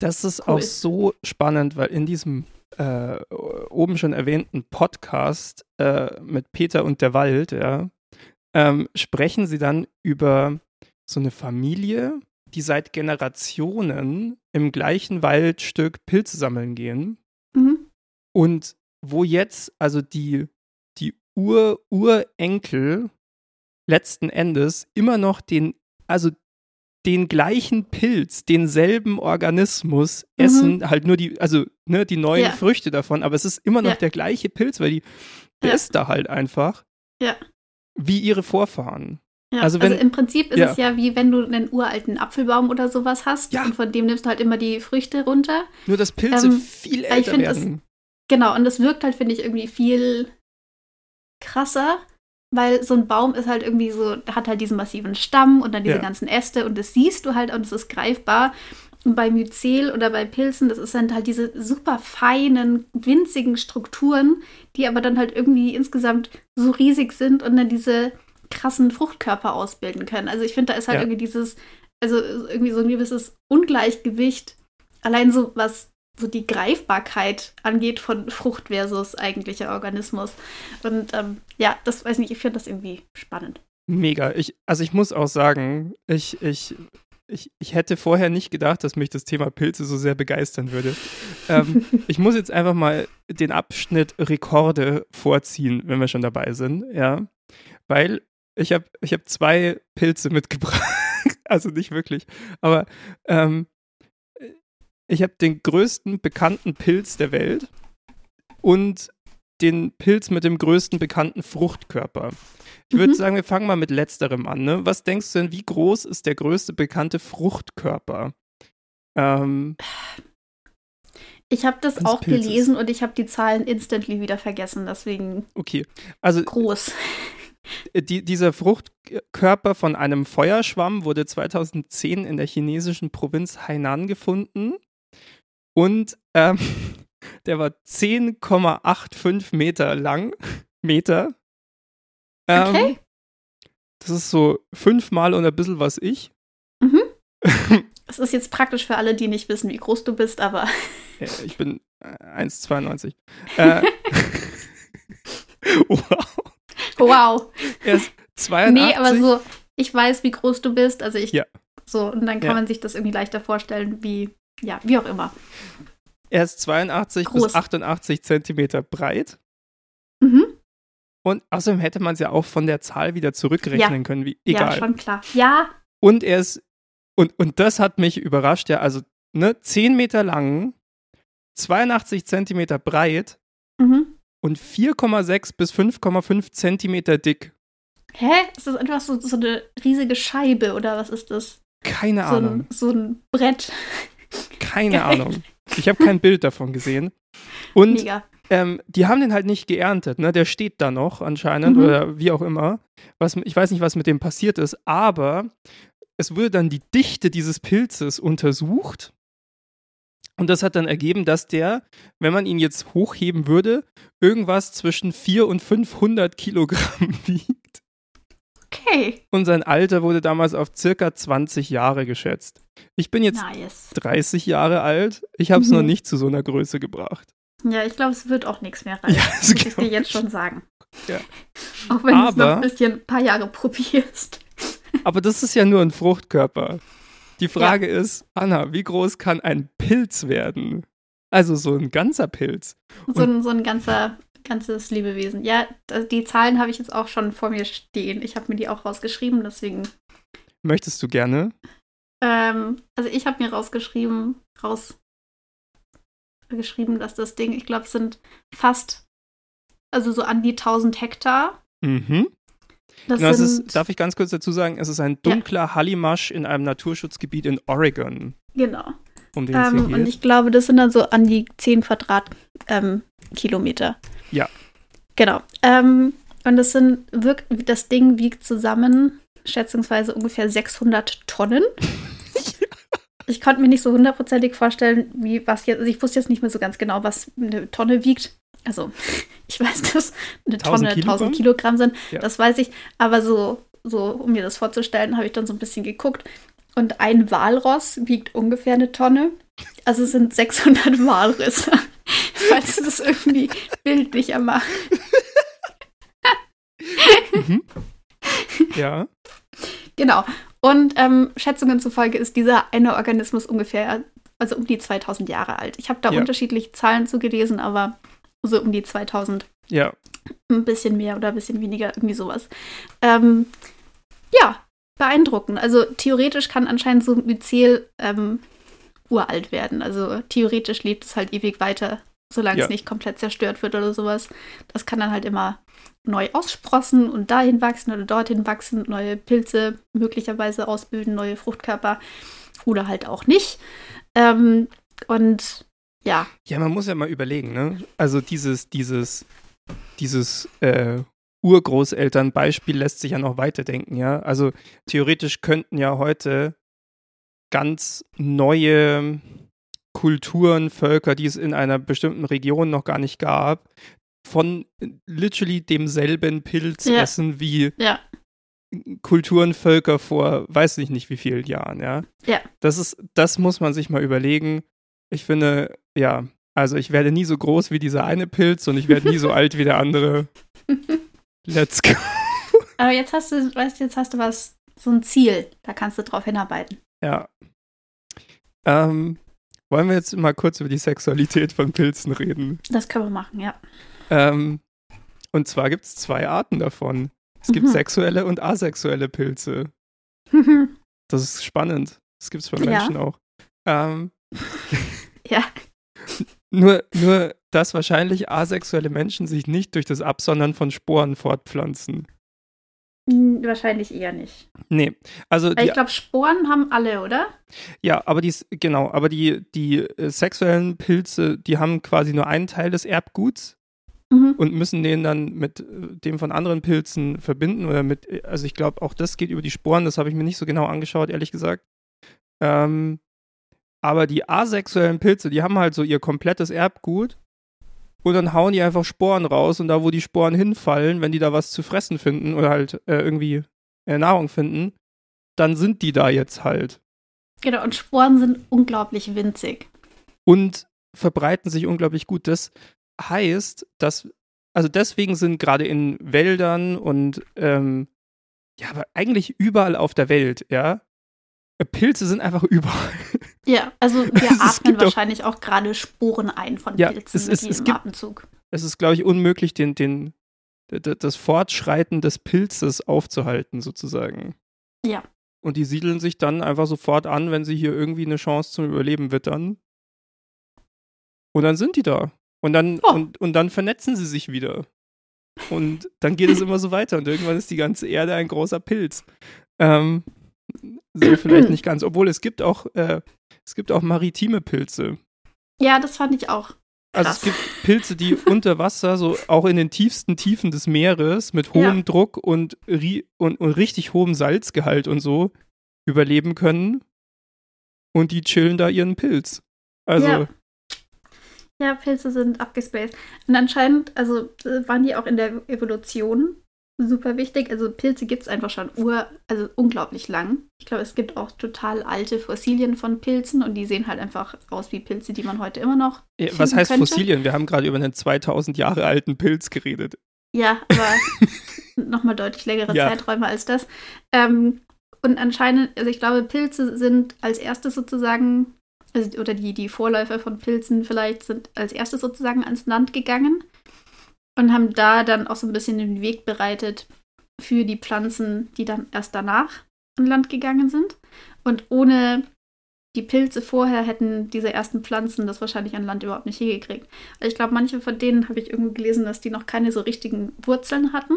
das ist cool. auch so spannend, weil in diesem äh, oben schon erwähnten Podcast äh, mit Peter und der Wald, ja, ähm, sprechen sie dann über so eine Familie, die seit Generationen im gleichen Waldstück Pilze sammeln gehen. Mhm. Und wo jetzt also die, die Ur-Urenkel letzten Endes immer noch den, also den gleichen Pilz, denselben Organismus Mhm. essen, halt nur die, also ne, die neuen Ja. Früchte davon, aber es ist immer noch Ja. der gleiche Pilz, weil die, Ja. ist da halt einfach. Ja. Wie ihre Vorfahren. Ja, Also also, wenn- im Prinzip ist es ja wie wenn du einen uralten Apfelbaum oder sowas hast und von dem nimmst du halt immer die Früchte runter. Nur dass Pilze Ähm, viel ich älter es- werden. Genau, und das wirkt halt, finde ich, irgendwie viel krasser, weil so ein Baum ist halt irgendwie so, hat halt diesen massiven Stamm und dann diese Ja. ganzen Äste und das siehst du halt und es ist greifbar. Und bei Myzel oder bei Pilzen, das sind halt diese super feinen, winzigen Strukturen, die aber dann halt irgendwie insgesamt so riesig sind und dann diese krassen Fruchtkörper ausbilden können. Also ich finde, da ist halt Ja. irgendwie dieses, also irgendwie so ein gewisses Ungleichgewicht, allein so was so die Greifbarkeit angeht von Frucht versus eigentlicher Organismus. Und ähm, ja, das weiß nicht, ich finde das irgendwie spannend. Mega. Ich, also ich muss auch sagen, ich, ich, ich, ich hätte vorher nicht gedacht, dass mich das Thema Pilze so sehr begeistern würde. <laughs> ähm, ich muss jetzt einfach mal den Abschnitt Rekorde vorziehen, wenn wir schon dabei sind, ja. Weil ich habe ich hab zwei Pilze mitgebracht. <laughs> also nicht wirklich. Aber ähm, ich habe den größten bekannten Pilz der Welt und den Pilz mit dem größten bekannten Fruchtkörper. Ich würde Mhm. sagen, wir fangen mal mit letzterem an. Ne? Was denkst du denn, wie groß ist der größte bekannte Fruchtkörper? Ähm, Ich habe das auch Pilzes. gelesen und ich habe die Zahlen instantly wieder vergessen, deswegen okay. Also groß. äh, die, dieser Fruchtkörper von einem Feuerschwamm wurde 2010 in der chinesischen Provinz Hainan gefunden. Und ähm, <laughs> der war 10,85 Meter lang. <laughs> Meter. Ähm, Okay. Das ist so fünfmal und ein bisschen was ich. Mhm. <laughs> Das ist jetzt praktisch für alle, die nicht wissen, wie groß du bist, aber Ja, ich bin äh, 1,92. Äh, wow. wow. Er ist 82. Nee, aber so, ich weiß, wie groß du bist, also ich, Ja. so, und dann kann Ja. man sich das irgendwie leichter vorstellen, wie, ja, wie auch immer. Er ist 82 bis Groß. 88 Zentimeter breit. Mhm. Und außerdem hätte man es ja auch von der Zahl wieder zurückrechnen können. Wie, Ja, egal. schon klar. Ja, und er ist, und, und das hat mich überrascht, ja, also ne, 10 Meter lang, 82 Zentimeter breit mhm. und 4,6 bis 5,5 Zentimeter dick. Hä? Ist das einfach so, so eine riesige Scheibe oder was ist das? Keine So Ahnung. ein, so ein Brett. Keine Geil. Ahnung. Ich habe kein Bild davon gesehen. Und ähm, die haben den halt nicht geerntet, ne? Der steht da noch anscheinend Mhm. oder wie auch immer. Was, ich weiß nicht, was mit dem passiert ist, aber es wurde dann die Dichte dieses Pilzes untersucht. Und das hat dann ergeben, dass der, wenn man ihn jetzt hochheben würde, irgendwas zwischen 400 und 500 Kilogramm <laughs> wiegt. Okay. Und sein Alter wurde damals auf circa 20 Jahre geschätzt. Ich bin jetzt Nice. 30 Jahre alt. Ich habe es Mhm. noch nicht zu so einer Größe gebracht. Ja, ich glaube, es wird auch nichts mehr rein. Ja, das muss ich dir jetzt schon sagen. Ja. <laughs> Auch wenn du es noch ein bisschen ein paar Jahre probierst. <laughs> Aber das ist ja nur ein Fruchtkörper. Die Frage ist, Anna, wie groß kann ein Pilz werden? Also so ein ganzer Pilz. So ein, so ein ganzer, ganzes Lebewesen. Ja, die Zahlen habe ich jetzt auch schon vor mir stehen. Ich habe mir die auch rausgeschrieben, deswegen. Möchtest du gerne? Ähm, also ich habe mir rausgeschrieben, rausgeschrieben, dass das Ding, ich glaube, es sind fast, also so an die 1000 Hektar. Mhm. Das Genau, sind, ist, darf ich ganz kurz dazu sagen, es ist ein dunkler Hallimasch in einem Naturschutzgebiet in Oregon, genau. um den es hier Ähm, geht. und ich glaube, das sind dann so an die 10 Quadratkilometer. Ja. Genau. Ähm, und das sind wirkt, das Ding wiegt zusammen schätzungsweise ungefähr 600 Tonnen. <laughs> Ich konnte mir nicht so hundertprozentig vorstellen, wie was jetzt. Also ich wusste jetzt nicht mehr so ganz genau, was eine Tonne wiegt. Also <laughs> ich weiß, dass eine 1000 Tonne 1000 Kilogramm? Kilogramm sind. Ja. Das weiß ich. Aber so, so um mir das vorzustellen, habe ich dann so ein bisschen geguckt. Und ein Walross wiegt ungefähr eine Tonne. Also es sind 600 Walrisse. <laughs> Falls du das irgendwie bildlicher machst. mhm. Ja. Genau. Und ähm, Schätzungen zufolge ist dieser eine Organismus ungefähr, also um die 2000 Jahre alt. Ich habe da Ja. unterschiedliche Zahlen zugelesen, aber so um die 2000. Ja. Ein bisschen mehr oder ein bisschen weniger, irgendwie sowas. Ähm, ja, beeindruckend. Also theoretisch kann anscheinend so ein Myzel ähm, uralt werden. Also theoretisch lebt es halt ewig weiter, solange Ja. es nicht komplett zerstört wird oder sowas. Das kann dann halt immer neu aussprossen und dahin wachsen oder dorthin wachsen, neue Pilze möglicherweise ausbilden, neue Fruchtkörper oder halt auch nicht. Ähm, und ja, Ja, man muss ja mal überlegen, ne? Also dieses, dieses, dieses äh, Urgroßelternbeispiel lässt sich ja noch weiterdenken, ja. Also theoretisch könnten ja heute ganz neue Kulturen, Völker, die es in einer bestimmten Region noch gar nicht gab, von literally demselben Pilz Ja. essen wie ja, Kulturen, Völker vor weiß ich nicht wie vielen Jahren, ja. Ja. Das ist, das muss man sich mal überlegen. Ich finde, ja, also ich werde nie so groß wie dieser eine Pilz und ich werde nie so <laughs> alt wie der andere. Let's go. aber jetzt hast du, weißt jetzt hast du was, so ein Ziel, da kannst du drauf hinarbeiten. Ja. Ähm, wollen wir jetzt mal kurz über die Sexualität von Pilzen reden? Das können wir machen, ja. Ähm, und zwar gibt es zwei Arten davon. Es gibt Mhm. sexuelle und asexuelle Pilze. <laughs> Das ist spannend. Das gibt es bei Ja. Menschen auch. Ähm, <laughs> ja, <laughs> Nur, nur, dass wahrscheinlich asexuelle Menschen sich nicht durch das Absondern von Sporen fortpflanzen. Wahrscheinlich eher nicht. Nee, also die, ich glaube, Sporen haben alle, oder? ja, aber die, genau, aber die, die äh, sexuellen Pilze, die haben quasi nur einen Teil des Erbguts Mhm. und müssen den dann mit äh, dem von anderen Pilzen verbinden oder mit, äh, also ich glaube, auch das geht über die Sporen, das habe ich mir nicht so genau angeschaut, ehrlich gesagt. Ähm, aber die asexuellen Pilze, die haben halt so ihr komplettes Erbgut und dann hauen die einfach Sporen raus und da, wo die Sporen hinfallen, wenn die da was zu fressen finden oder halt äh, irgendwie äh, Nahrung finden, dann sind die da jetzt halt Genau, und Sporen sind unglaublich winzig. und verbreiten sich unglaublich gut. Das heißt, dass, also deswegen sind gerade in Wäldern und ähm, ja, aber eigentlich überall auf der Welt, ja, Pilze sind einfach überall. Ja, also <laughs> wir Es atmen gibt auch- wahrscheinlich auch gerade Sporen ein von Ja, Pilzen es mit ist- es gibt- Atemzug. Es ist, glaube ich, unmöglich, den, den, das Fortschreiten des Pilzes aufzuhalten, sozusagen. Ja. Und die siedeln sich dann einfach sofort an, wenn sie hier irgendwie eine Chance zum Überleben wittern. Und dann sind die da. Und dann, Oh. und, und dann vernetzen sie sich wieder. Und dann geht es immer so weiter. Und irgendwann ist die ganze Erde ein großer Pilz. Ähm, so vielleicht <clears throat> nicht ganz. Obwohl es gibt auch, äh, es gibt auch maritime Pilze. Ja, das fand ich auch. Also Krass. es gibt Pilze, die <laughs> unter Wasser, so auch in den tiefsten Tiefen des Meeres mit hohem Ja. Druck und, und, und richtig hohem Salzgehalt und so überleben können. Und die chillen da ihren Pilz. Also, Ja. Ja, Pilze sind abgespaced. Und anscheinend, also äh, waren die auch in der Evolution super wichtig. Also Pilze gibt es einfach schon ur, also unglaublich lang. Ich glaube, es gibt auch total alte Fossilien von Pilzen und die sehen halt einfach aus wie Pilze, die man heute immer noch. äh, was heißt könnte. Fossilien? Wir haben gerade über einen 2000 Jahre alten Pilz geredet. Ja, aber <laughs> nochmal deutlich längere Ja. Zeiträume als das. Ähm, und anscheinend, also ich glaube, Pilze sind als erstes sozusagen, also, oder die, die Vorläufer von Pilzen vielleicht sind als erstes sozusagen ans Land gegangen und haben da dann auch so ein bisschen den Weg bereitet für die Pflanzen, die dann erst danach an Land gegangen sind. Und ohne die Pilze vorher hätten diese ersten Pflanzen das wahrscheinlich an Land überhaupt nicht hingekriegt. Also ich glaube, manche von denen habe ich irgendwo gelesen, dass die noch keine so richtigen Wurzeln hatten.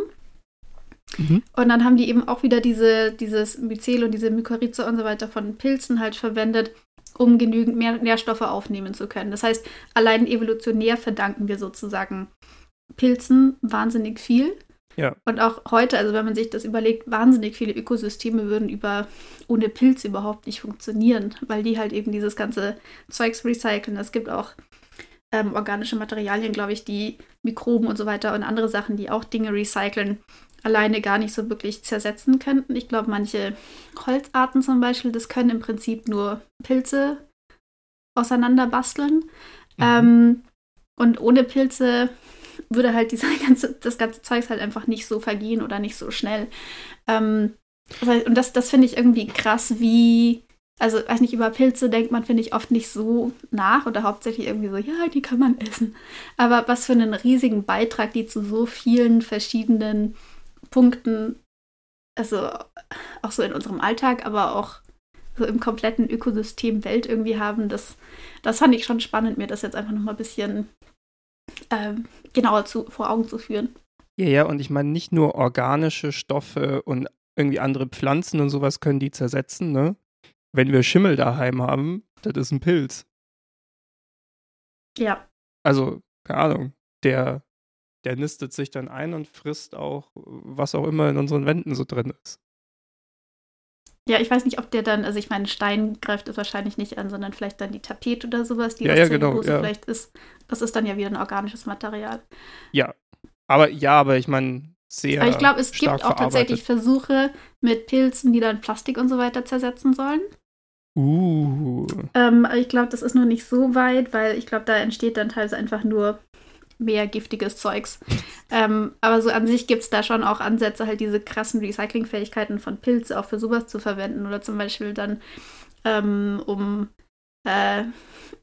Mhm. Und dann haben die eben auch wieder diese, dieses Myzel und diese Mykorrhiza und so weiter von Pilzen halt verwendet, um genügend mehr Nährstoffe aufnehmen zu können. Das heißt, allein evolutionär verdanken wir sozusagen Pilzen wahnsinnig viel. Ja. Und auch heute, also wenn man sich das überlegt, wahnsinnig viele Ökosysteme würden über ohne Pilze überhaupt nicht funktionieren, weil die halt eben dieses ganze Zeugs recyceln. Es gibt auch ähm, organische Materialien, glaube ich, die Mikroben und so weiter und andere Sachen, die auch Dinge recyceln, alleine gar nicht so wirklich zersetzen könnten. Ich glaube, manche Holzarten zum Beispiel, das können im Prinzip nur Pilze auseinanderbasteln. Mhm. Ähm, und ohne Pilze würde halt dieser <laughs> ganze, das ganze Zeugs halt einfach nicht so vergehen oder nicht so schnell. Ähm, und das, das finde ich irgendwie krass, wie also weiß nicht, über Pilze denkt man, finde ich, oft nicht so nach oder hauptsächlich irgendwie so, ja, die kann man essen. Aber was für einen riesigen Beitrag die zu so vielen verschiedenen Punkten, also auch so in unserem Alltag, aber auch so im kompletten Ökosystem Welt irgendwie haben, das, das fand ich schon spannend, mir das jetzt einfach nochmal ein bisschen äh, genauer zu, vor Augen zu führen. Ja, ja, und ich meine, nicht nur organische Stoffe und irgendwie andere Pflanzen und sowas können die zersetzen, ne? Wenn wir Schimmel daheim haben, das ist ein Pilz. Ja. Also, keine Ahnung, der, der nistet sich dann ein und frisst auch, was auch immer in unseren Wänden so drin ist. Ja, ich weiß nicht, ob der dann, also ich meine, Stein greift es wahrscheinlich nicht an, sondern vielleicht dann die Tapete oder sowas, die ja, ja, genau, Zellulose ja. vielleicht ist. Das ist dann ja wieder ein organisches Material. Ja. Aber ja, aber ich meine, sehr. Aber ich glaube, es gibt auch tatsächlich Versuche mit Pilzen, die dann Plastik und so weiter zersetzen sollen. Uh. Ähm, aber ich glaube, das ist nur nicht so weit, weil ich glaube, da entsteht dann teilweise einfach nur mehr giftiges Zeugs. <laughs> ähm, aber so an sich gibt es da schon auch Ansätze, halt diese krassen Recyclingfähigkeiten von Pilze auch für sowas zu verwenden. Oder zum Beispiel dann ähm, um äh,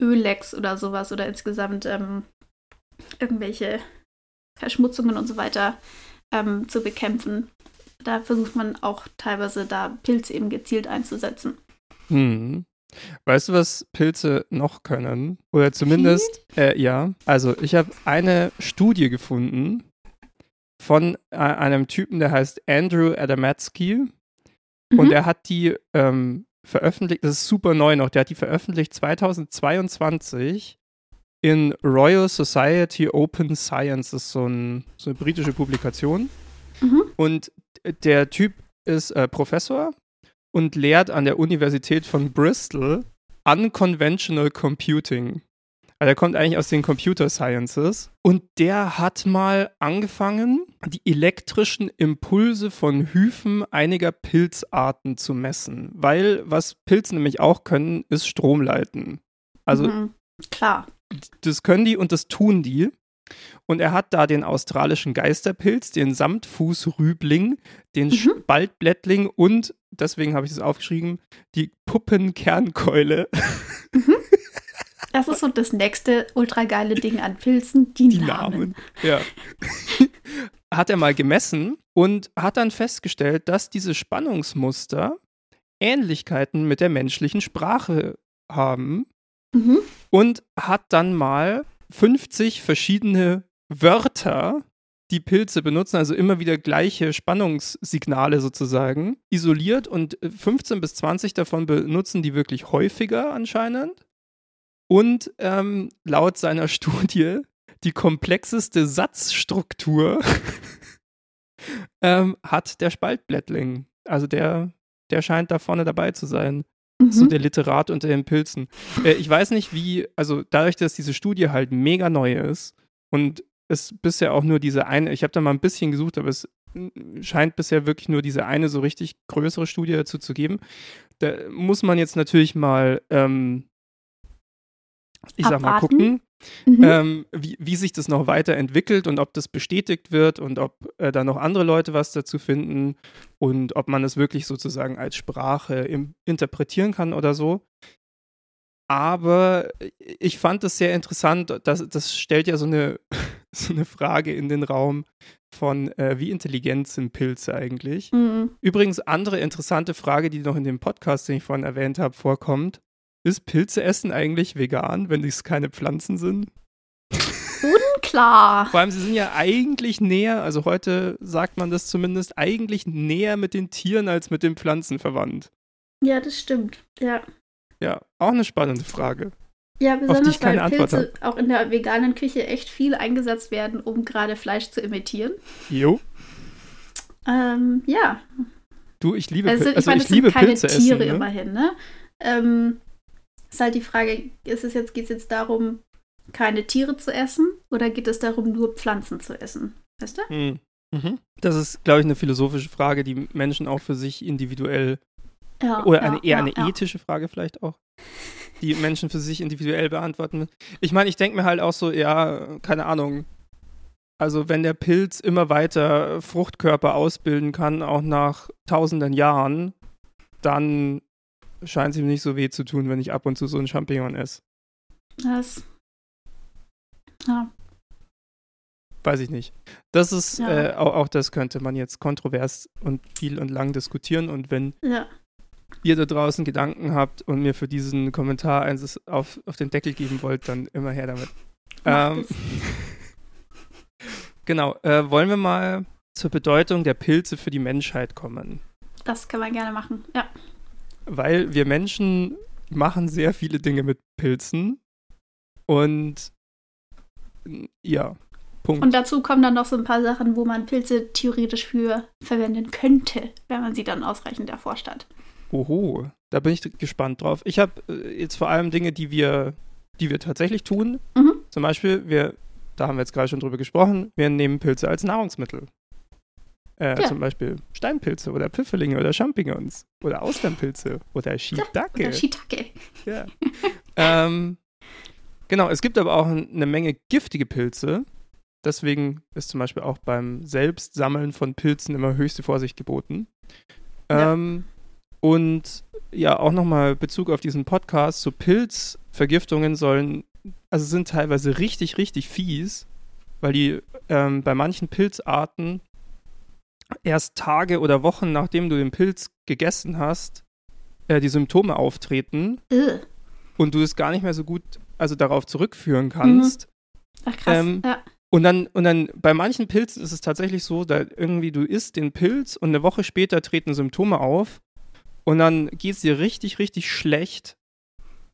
Öllecks oder sowas oder insgesamt ähm, irgendwelche Verschmutzungen und so weiter ähm, zu bekämpfen. Da versucht man auch teilweise da Pilze eben gezielt einzusetzen. Hm. Weißt du, was Pilze noch können? Oder zumindest, äh, ja. Also, ich habe eine Studie gefunden von äh, einem Typen, der heißt Andrew Adamatsky. Und Mhm. er hat die ähm, veröffentlicht, das ist super neu noch, der hat die veröffentlicht 2022 in Royal Society Open Science. Das ist so, ein, so eine britische Publikation. Mhm. Und der Typ ist äh, Professor und lehrt an der Universität von Bristol Unconventional Computing. Also er kommt eigentlich aus den Computer Sciences und der hat mal angefangen, die elektrischen Impulse von Hyphen einiger Pilzarten zu messen. Weil was Pilze nämlich auch können, ist Strom leiten. Also Mhm. Klar. das können die und das tun die. Und er hat da den australischen Geisterpilz, den Samtfußrübling, den Mhm. Spaltblättling und, deswegen habe ich es aufgeschrieben, die Puppenkernkeule. <laughs> Das ist so das nächste ultra geile Ding an Pilzen, die, Die Namen. Namen. Ja. <laughs> hat er mal gemessen und hat dann festgestellt, dass diese Spannungsmuster Ähnlichkeiten mit der menschlichen Sprache haben Mhm. und hat dann mal 50 verschiedene Wörter, die Pilze benutzen, also immer wieder gleiche Spannungssignale sozusagen, isoliert und äh, 15 bis 20 davon benutzen die wirklich häufiger anscheinend. Und ähm, laut seiner <laughs> Studie die komplexeste Satzstruktur <laughs> ähm, hat der Spaltblättling. Also der, der scheint da vorne dabei zu sein Mhm. so der Literat unter den Pilzen. Äh, ich weiß nicht, wie, also dadurch, dass diese Studie halt mega neu ist und es bisher auch nur diese eine, ich habe da mal ein bisschen gesucht, aber es scheint bisher wirklich nur diese eine so richtig größere Studie dazu zu geben. Da muss man jetzt natürlich mal, ähm, ich sag mal, Abwarten. gucken, Mhm. ähm, wie, wie sich das noch weiterentwickelt und ob das bestätigt wird und ob äh, da noch andere Leute was dazu finden und ob man es wirklich sozusagen als Sprache im, interpretieren kann oder so. Aber ich fand es sehr interessant, das, das stellt ja so eine, <laughs> so eine Frage in den Raum von, äh, wie intelligent sind Pilze eigentlich? Mhm. Übrigens, andere interessante Frage, die noch in dem Podcast, den ich vorhin erwähnt habe, vorkommt. Ist Pilze essen eigentlich vegan, wenn es keine Pflanzen sind? Klar. Vor allem, sie sind ja eigentlich näher, also heute sagt man das zumindest, eigentlich näher mit den Tieren als mit den Pflanzen verwandt. Ja, das stimmt. Ja. Ja, auch eine spannende Frage. Ja, ich besonders weil Pilze auch in der veganen Küche echt viel eingesetzt werden, um gerade Fleisch zu imitieren. Jo. Ähm, ja. Du, ich liebe, Also, Pil ich also meine, ich es sind liebe keine Pilze Tiere essen. Ne? immerhin, ne? Ähm, ist halt die Frage, ist es jetzt, geht es jetzt darum, keine Tiere zu essen oder geht es darum, nur Pflanzen zu essen? Weißt du? Hm. Mhm. Das ist, glaube ich, eine philosophische Frage, die Menschen auch für sich individuell Ja. Oder ja, eine, eher ja, eine ethische Frage vielleicht auch, die Menschen für sich individuell beantworten. Ich meine, ich denke mir halt auch so, ja, keine Ahnung. Also wenn der Pilz immer weiter Fruchtkörper ausbilden kann, auch nach tausenden Jahren, dann scheint es ihm nicht so weh zu tun, wenn ich ab und zu so ein Champignon esse. Das. Ja. Weiß ich nicht. Das ist, Ja. äh, auch, auch das könnte man jetzt kontrovers und viel und lang diskutieren. Und wenn Ja. ihr da draußen Gedanken habt und mir für diesen Kommentar eins auf, auf den Deckel geben wollt, dann immer her damit. Ähm, <laughs> genau, äh, wollen wir mal zur Bedeutung der Pilze für die Menschheit kommen. Das kann man gerne machen. Ja. Weil wir Menschen machen sehr viele Dinge mit Pilzen. Und n- ja, Punkt. Und dazu kommen dann noch so ein paar Sachen, wo man Pilze theoretisch für verwenden könnte, wenn man sie dann ausreichend erforscht hat. Oho, da bin ich gespannt drauf. Ich habe äh, jetzt vor allem Dinge, die wir, die wir tatsächlich tun. Mhm. Zum Beispiel, wir, da haben wir jetzt gerade schon drüber gesprochen, wir nehmen Pilze als Nahrungsmittel. Äh, Ja. Zum Beispiel Steinpilze oder Pfifferlinge oder Champignons oder Austernpilze oder Shiitake. Oder Shiitake. Ja. <laughs> ähm, genau, es gibt aber auch ein- eine Menge giftige Pilze. Deswegen ist zum Beispiel auch beim Selbstsammeln von Pilzen immer höchste Vorsicht geboten. Ja. Ähm, und ja, auch nochmal Bezug auf diesen Podcast, so Pilzvergiftungen sollen, also sind teilweise richtig, richtig fies, weil die ähm, bei manchen Pilzarten erst Tage oder Wochen nachdem du den Pilz gegessen hast, äh, die Symptome auftreten Ugh. und du es gar nicht mehr so gut also darauf zurückführen kannst. Ach krass. Ähm, ja. Und dann, und dann bei manchen Pilzen ist es tatsächlich so, da irgendwie du isst den Pilz und eine Woche später treten Symptome auf und dann geht es dir richtig, richtig schlecht.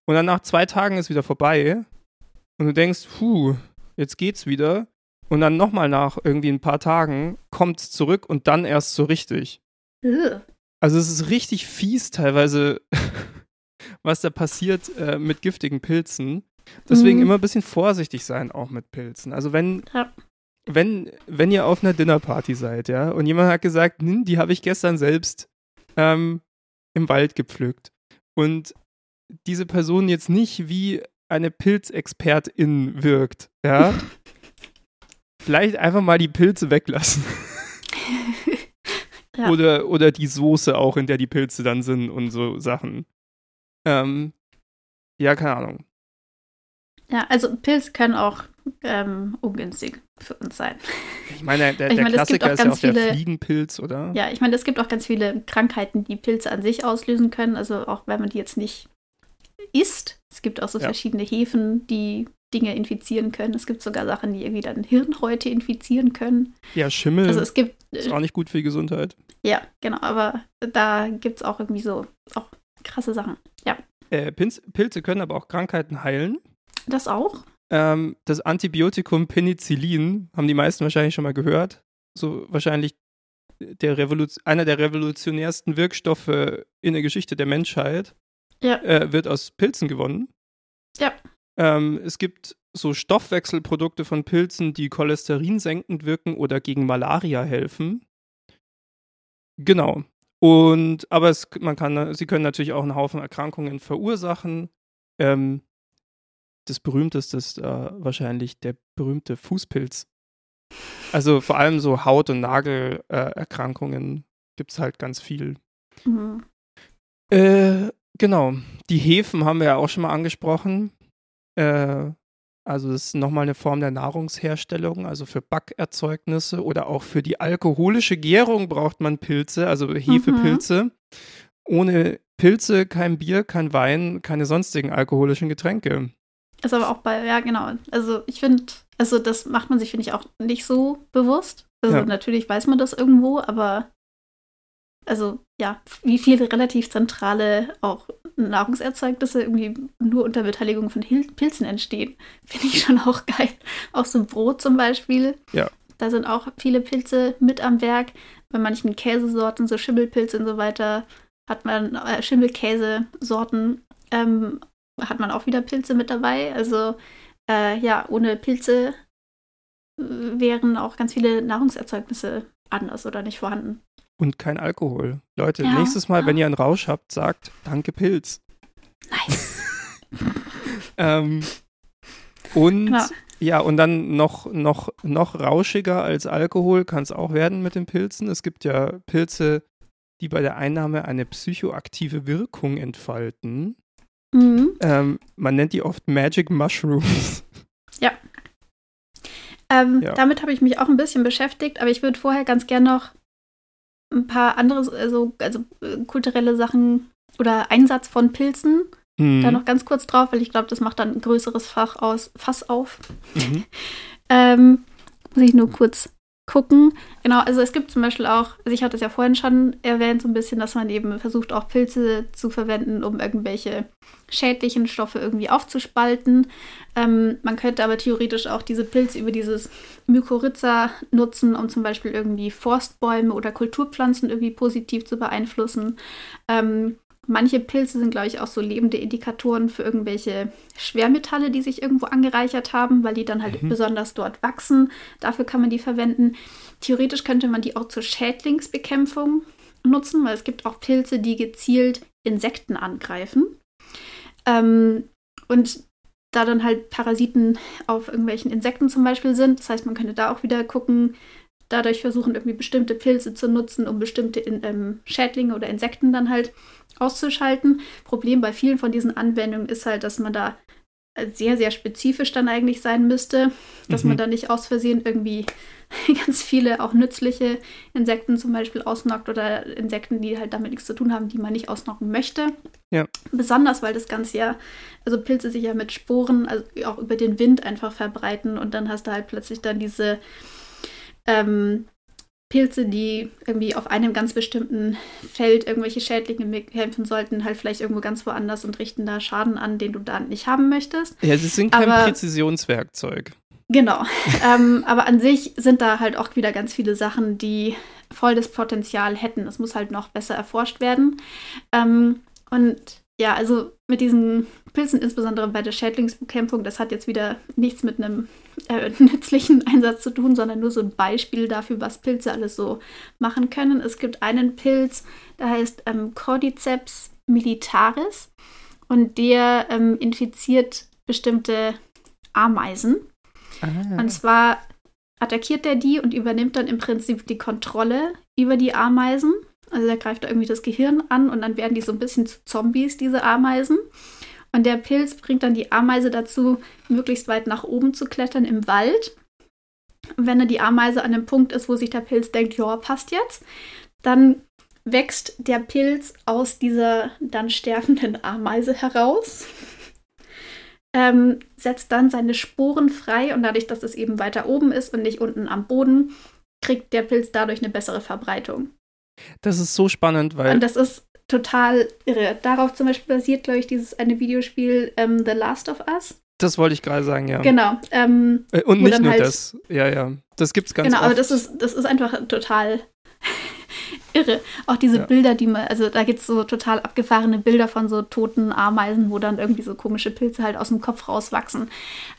Und dann nach zwei Tagen ist wieder vorbei und du denkst, puh, jetzt geht's wieder. Und dann nochmal nach irgendwie ein paar Tagen kommt es zurück und dann erst so richtig. Also es ist richtig fies teilweise, <laughs> was da passiert äh, mit giftigen Pilzen. Deswegen Mhm. immer ein bisschen vorsichtig sein auch mit Pilzen. Also wenn, Ja. wenn, wenn ihr auf einer Dinnerparty seid, ja, und jemand hat gesagt, hm, die habe ich gestern selbst ähm, im Wald gepflückt. Und diese Person jetzt nicht wie eine Pilzexpertin wirkt, ja, <laughs> vielleicht einfach mal die Pilze weglassen. <laughs> Ja. Oder, oder die Soße auch, in der die Pilze dann sind und so Sachen. Ähm, ja, keine Ahnung. ja, also Pilze können auch ähm, ungünstig für uns sein. Ich meine, der, Ich der meine, Klassiker auch ist ja auch der viele- Fliegenpilz, oder? Ja, ich meine, es gibt auch ganz viele Krankheiten, die Pilze an sich auslösen können, also auch wenn man die jetzt nicht isst. Es gibt auch so Ja. verschiedene Hefen, die Dinge infizieren können. Es gibt sogar Sachen, die irgendwie dann Hirnhäute infizieren können. Ja, Schimmel Also es gibt, ist auch nicht gut für die Gesundheit. ja, genau, aber da gibt es auch irgendwie so auch krasse Sachen. Ja, Äh, Pinz, Pilze können aber auch Krankheiten heilen. das auch. Ähm, das Antibiotikum Penicillin haben die meisten wahrscheinlich schon mal gehört. So wahrscheinlich der einer der revolutionärsten Wirkstoffe in der Geschichte der Menschheit Ja. äh, wird aus Pilzen gewonnen. Ja. Ähm, es gibt so Stoffwechselprodukte von Pilzen, die cholesterinsenkend wirken oder gegen Malaria helfen. Genau. Und aber es, man kann, sie können natürlich auch einen Haufen Erkrankungen verursachen. Ähm, das berühmteste ist äh, wahrscheinlich der berühmte Fußpilz. Also vor allem so Haut- und Nagelerkrankungen äh, gibt es halt ganz viel. Mhm. Äh, genau. Die Hefen haben wir ja auch schon mal angesprochen. Äh, also das ist nochmal eine Form der Nahrungsherstellung, also für Backerzeugnisse oder auch für die alkoholische Gärung braucht man Pilze, also Hefepilze. Ohne Pilze kein Bier, kein Wein, keine sonstigen alkoholischen Getränke. Ist aber auch bei, ja, genau. Also ich finde, also das macht man sich, finde ich, auch nicht so bewusst. Also Ja. natürlich weiß man das irgendwo, aber also ja, wie viele relativ zentrale auch Nahrungserzeugnisse irgendwie nur unter Beteiligung von Hil Pilzen entstehen, <laughs> finde ich schon auch geil. Auch so Brot zum Beispiel. Ja. Da sind auch viele Pilze mit am Werk. Bei manchen Käsesorten, so Schimmelpilze und so weiter, hat man äh, Schimmelkäsesorten, ähm, hat man auch wieder Pilze mit dabei. Also äh, ja, ohne Pilze äh, wären auch ganz viele Nahrungserzeugnisse anders oder nicht vorhanden. Und kein Alkohol. Leute, Ja. nächstes Mal, wenn ihr einen Rausch habt, sagt Danke Pilz. Nice. <laughs> Ähm, und Genau. ja, und dann noch, noch, noch rauschiger als Alkohol kann es auch werden mit den Pilzen. Es gibt ja Pilze, die bei der Einnahme eine psychoaktive Wirkung entfalten. Mhm. Ähm, man nennt die oft Magic Mushrooms. Ähm, Ja. Damit habe ich mich auch ein bisschen beschäftigt, aber ich würde vorher ganz gern noch ein paar andere, also, also äh, kulturelle Sachen oder Einsatz von Pilzen Hm. da noch ganz kurz drauf, weil ich glaube, das macht dann ein größeres Fach aus, Fass auf. Mhm. <laughs> Ähm, muss ich nur kurz gucken. Genau, also es gibt zum Beispiel auch, also ich hatte es ja vorhin schon erwähnt, so ein bisschen, dass man eben versucht, auch Pilze zu verwenden, um irgendwelche schädlichen Stoffe irgendwie aufzuspalten. Ähm, man könnte aber theoretisch auch diese Pilze über dieses Mykorrhiza nutzen, um zum Beispiel irgendwie Forstbäume oder Kulturpflanzen irgendwie positiv zu beeinflussen. Ähm, manche Pilze sind, glaube ich, auch so lebende Indikatoren für irgendwelche Schwermetalle, die sich irgendwo angereichert haben, weil die dann halt Mhm. besonders dort wachsen. Dafür kann man die verwenden. Theoretisch könnte man die auch zur Schädlingsbekämpfung nutzen, weil es gibt auch Pilze, die gezielt Insekten angreifen. Ähm, und da dann halt Parasiten auf irgendwelchen Insekten zum Beispiel sind. Das heißt, man könnte da auch wieder gucken, dadurch versuchen, irgendwie bestimmte Pilze zu nutzen, um bestimmte in, ähm, Schädlinge oder Insekten dann halt auszuschalten. Problem bei vielen von diesen Anwendungen ist halt, dass man da äh, sehr, sehr spezifisch dann eigentlich sein müsste, dass Mhm. man da nicht aus Versehen irgendwie <laughs> ganz viele auch nützliche Insekten zum Beispiel ausnockt oder Insekten, die halt damit nichts zu tun haben, die man nicht ausnocken möchte. Ja. Besonders, weil das Ganze ja, also Pilze sich ja mit Sporen, also auch über den Wind einfach verbreiten und dann hast du halt plötzlich dann diese ähm, Pilze, die irgendwie auf einem ganz bestimmten Feld irgendwelche Schädlinge bekämpfen sollten, halt vielleicht irgendwo ganz woanders und richten da Schaden an, den du da nicht haben möchtest. Ja, sie sind kein Aber- Präzisionswerkzeug. Genau. <laughs> ähm, aber an sich sind da halt auch wieder ganz viele Sachen, die voll das Potenzial hätten. Es muss halt noch besser erforscht werden. Ähm, und ja, also mit diesen Pilzen, insbesondere bei der Schädlingsbekämpfung, das hat jetzt wieder nichts mit einem äh, <laughs> nützlichen Einsatz zu tun, sondern nur so ein Beispiel dafür, was Pilze alles so machen können. Es gibt einen Pilz, der heißt ähm, Cordyceps militaris und der ähm, infiziert bestimmte Ameisen. Ah. Und zwar attackiert er die und übernimmt dann im Prinzip die Kontrolle über die Ameisen. Also der greift da irgendwie das Gehirn an und dann werden die so ein bisschen zu Zombies, diese Ameisen. Und der Pilz bringt dann die Ameise dazu, möglichst weit nach oben zu klettern im Wald. Und wenn dann die Ameise an dem Punkt ist, wo sich der Pilz denkt, ja, passt jetzt, dann wächst der Pilz aus dieser dann sterbenden Ameise heraus <laughs> ähm, setzt dann seine Sporen frei und dadurch, dass es eben weiter oben ist und nicht unten am Boden, kriegt der Pilz dadurch eine bessere Verbreitung. Das ist so spannend, weil Und das ist total irre. Darauf zum Beispiel basiert, glaube ich, dieses eine Videospiel ähm, The Last of Us. das wollte ich gerade sagen, ja. Genau. Ähm, Äh, Und nicht nur halt- das. Ja, ja. Das gibt's ganz genau, oft. aber das ist, das ist einfach total <laughs> irre. Auch diese Ja. Bilder, die man, also da gibt es so total abgefahrene Bilder von so toten Ameisen, wo dann irgendwie so komische Pilze halt aus dem Kopf rauswachsen.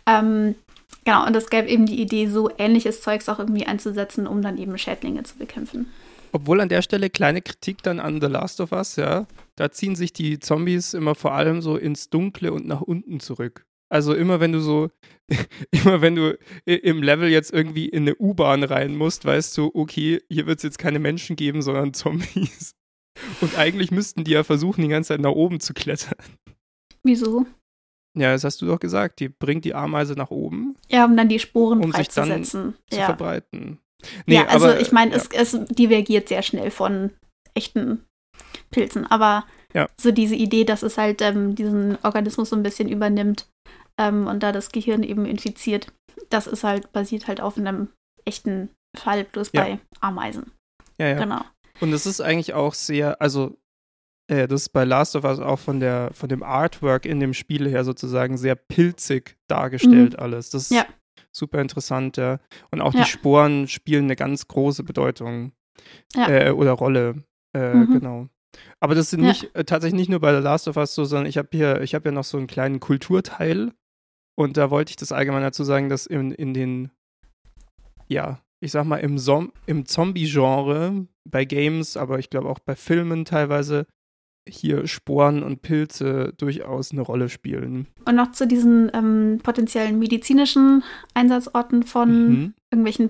Ähm, genau, und es gäbe eben die Idee, so ähnliches Zeugs auch irgendwie einzusetzen, um dann eben Schädlinge zu bekämpfen. Obwohl an der Stelle kleine Kritik dann an The Last of Us, ja. Da ziehen sich die Zombies immer vor allem so ins Dunkle und nach unten zurück. Also immer wenn du so, <laughs> immer wenn du im Level jetzt irgendwie in eine U-Bahn rein musst, weißt du, okay, hier wird es jetzt keine Menschen geben, sondern <laughs> Zombies. Und eigentlich müssten die ja versuchen, die ganze Zeit nach oben zu klettern. Wieso? Ja, das hast du doch gesagt. Die bringt die Ameise nach oben, Ja, um dann die Sporen sich dann freizusetzen. zu ja. verbreiten. ja, also aber, ich meine, ja. es, es divergiert sehr schnell von echten Pilzen, aber Ja. so diese Idee, dass es halt ähm, diesen Organismus so ein bisschen übernimmt ähm, und da das Gehirn eben infiziert, das ist halt, basiert halt auf einem echten Fall, bloß bei Ameisen. ja, ja. Genau. Und es ist eigentlich auch sehr, also äh, das ist bei Last of Us auch von der von dem Artwork in dem Spiel her sozusagen sehr pilzig dargestellt alles. Das ist Mhm. Ja. super interessant, ja. Und auch Ja. die Sporen spielen eine ganz große Bedeutung Ja. äh, oder Rolle, äh, Mhm. genau. Aber das sind nicht äh, tatsächlich nicht nur bei The Last of Us so, sondern ich habe hier, ich habe ja noch so einen kleinen Kulturteil und da wollte ich das allgemein dazu sagen, dass in, in den, ja, ich sag mal, im, Som im Zombie-Genre, bei Games, aber ich glaube auch bei Filmen teilweise, hier Sporen und Pilze durchaus eine Rolle spielen. Und noch zu diesen ähm, potenziellen medizinischen Einsatzorten von Mhm. irgendwelchen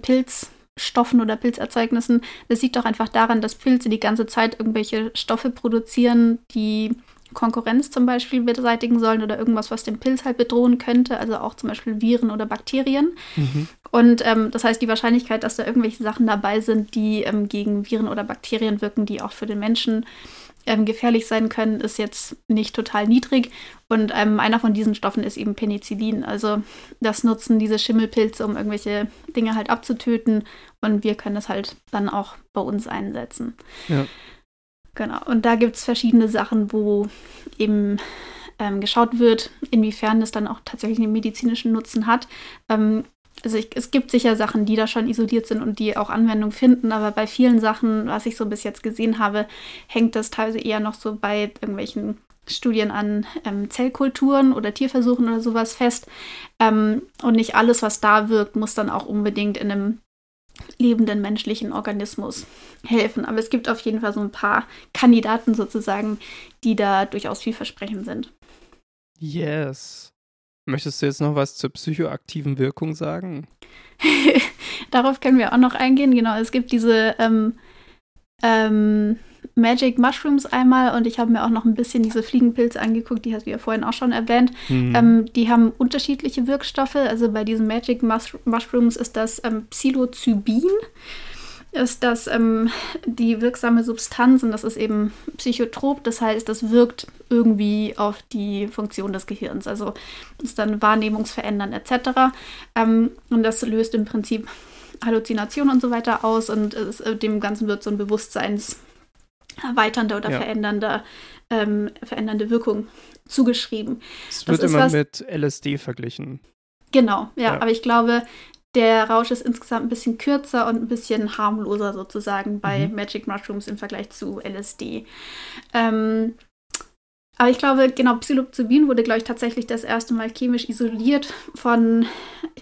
Stoffen oder Pilzerzeugnissen. Das liegt doch einfach daran, dass Pilze die ganze Zeit irgendwelche Stoffe produzieren, die Konkurrenz zum Beispiel beseitigen sollen oder irgendwas, was den Pilz halt bedrohen könnte, also auch zum Beispiel Viren oder Bakterien. Mhm. Und ähm, das heißt, die Wahrscheinlichkeit, dass da irgendwelche Sachen dabei sind, die ähm, gegen Viren oder Bakterien wirken, die auch für den Menschen ähm, gefährlich sein können, ist jetzt nicht total niedrig. Und ähm, einer von diesen Stoffen ist eben Penicillin. Also das nutzen diese Schimmelpilze, um irgendwelche Dinge halt abzutöten. Und wir können das halt dann auch bei uns einsetzen. Ja. Genau. Und da gibt es verschiedene Sachen, wo eben ähm, geschaut wird, inwiefern es dann auch tatsächlich einen medizinischen Nutzen hat. Ähm, also ich, es gibt sicher Sachen, die da schon isoliert sind und die auch Anwendung finden, aber bei vielen Sachen, was ich so bis jetzt gesehen habe, hängt das teilweise eher noch so bei irgendwelchen Studien an ähm, Zellkulturen oder Tierversuchen oder sowas fest. Ähm, und nicht alles, was da wirkt, muss dann auch unbedingt in einem lebenden menschlichen Organismus helfen. Aber es gibt auf jeden Fall so ein paar Kandidaten sozusagen, die da durchaus vielversprechend sind. Yes. Möchtest du jetzt noch was zur psychoaktiven Wirkung sagen? <laughs> Darauf können wir auch noch eingehen. Genau, es gibt diese ähm, ähm, Magic Mushrooms einmal und ich habe mir auch noch ein bisschen diese Fliegenpilze angeguckt, die hast du ja vorhin auch schon erwähnt. Mhm. Ähm, die haben unterschiedliche Wirkstoffe. Also bei diesen Magic Mus Mushrooms ist das ähm, Psilocybin ist das ähm, die wirksame Substanz und das ist eben psychotrop, das heißt, das wirkt irgendwie auf die Funktion des Gehirns, also ist dann wahrnehmungsverändern etc. Ähm, und das löst im Prinzip Halluzinationen und so weiter aus und äh, dem Ganzen wird so ein bewusstseinserweiternde oder ja. verändernde, ähm, verändernde Wirkung zugeschrieben. Es wird immer was, mit LSD verglichen. Genau, ja, ja, aber ich glaube, der Rausch ist insgesamt ein bisschen kürzer und ein bisschen harmloser sozusagen bei mhm. Magic Mushrooms im Vergleich zu LSD. Ähm, aber ich glaube, genau, Psilocybin wurde, glaube ich, tatsächlich das erste Mal chemisch isoliert von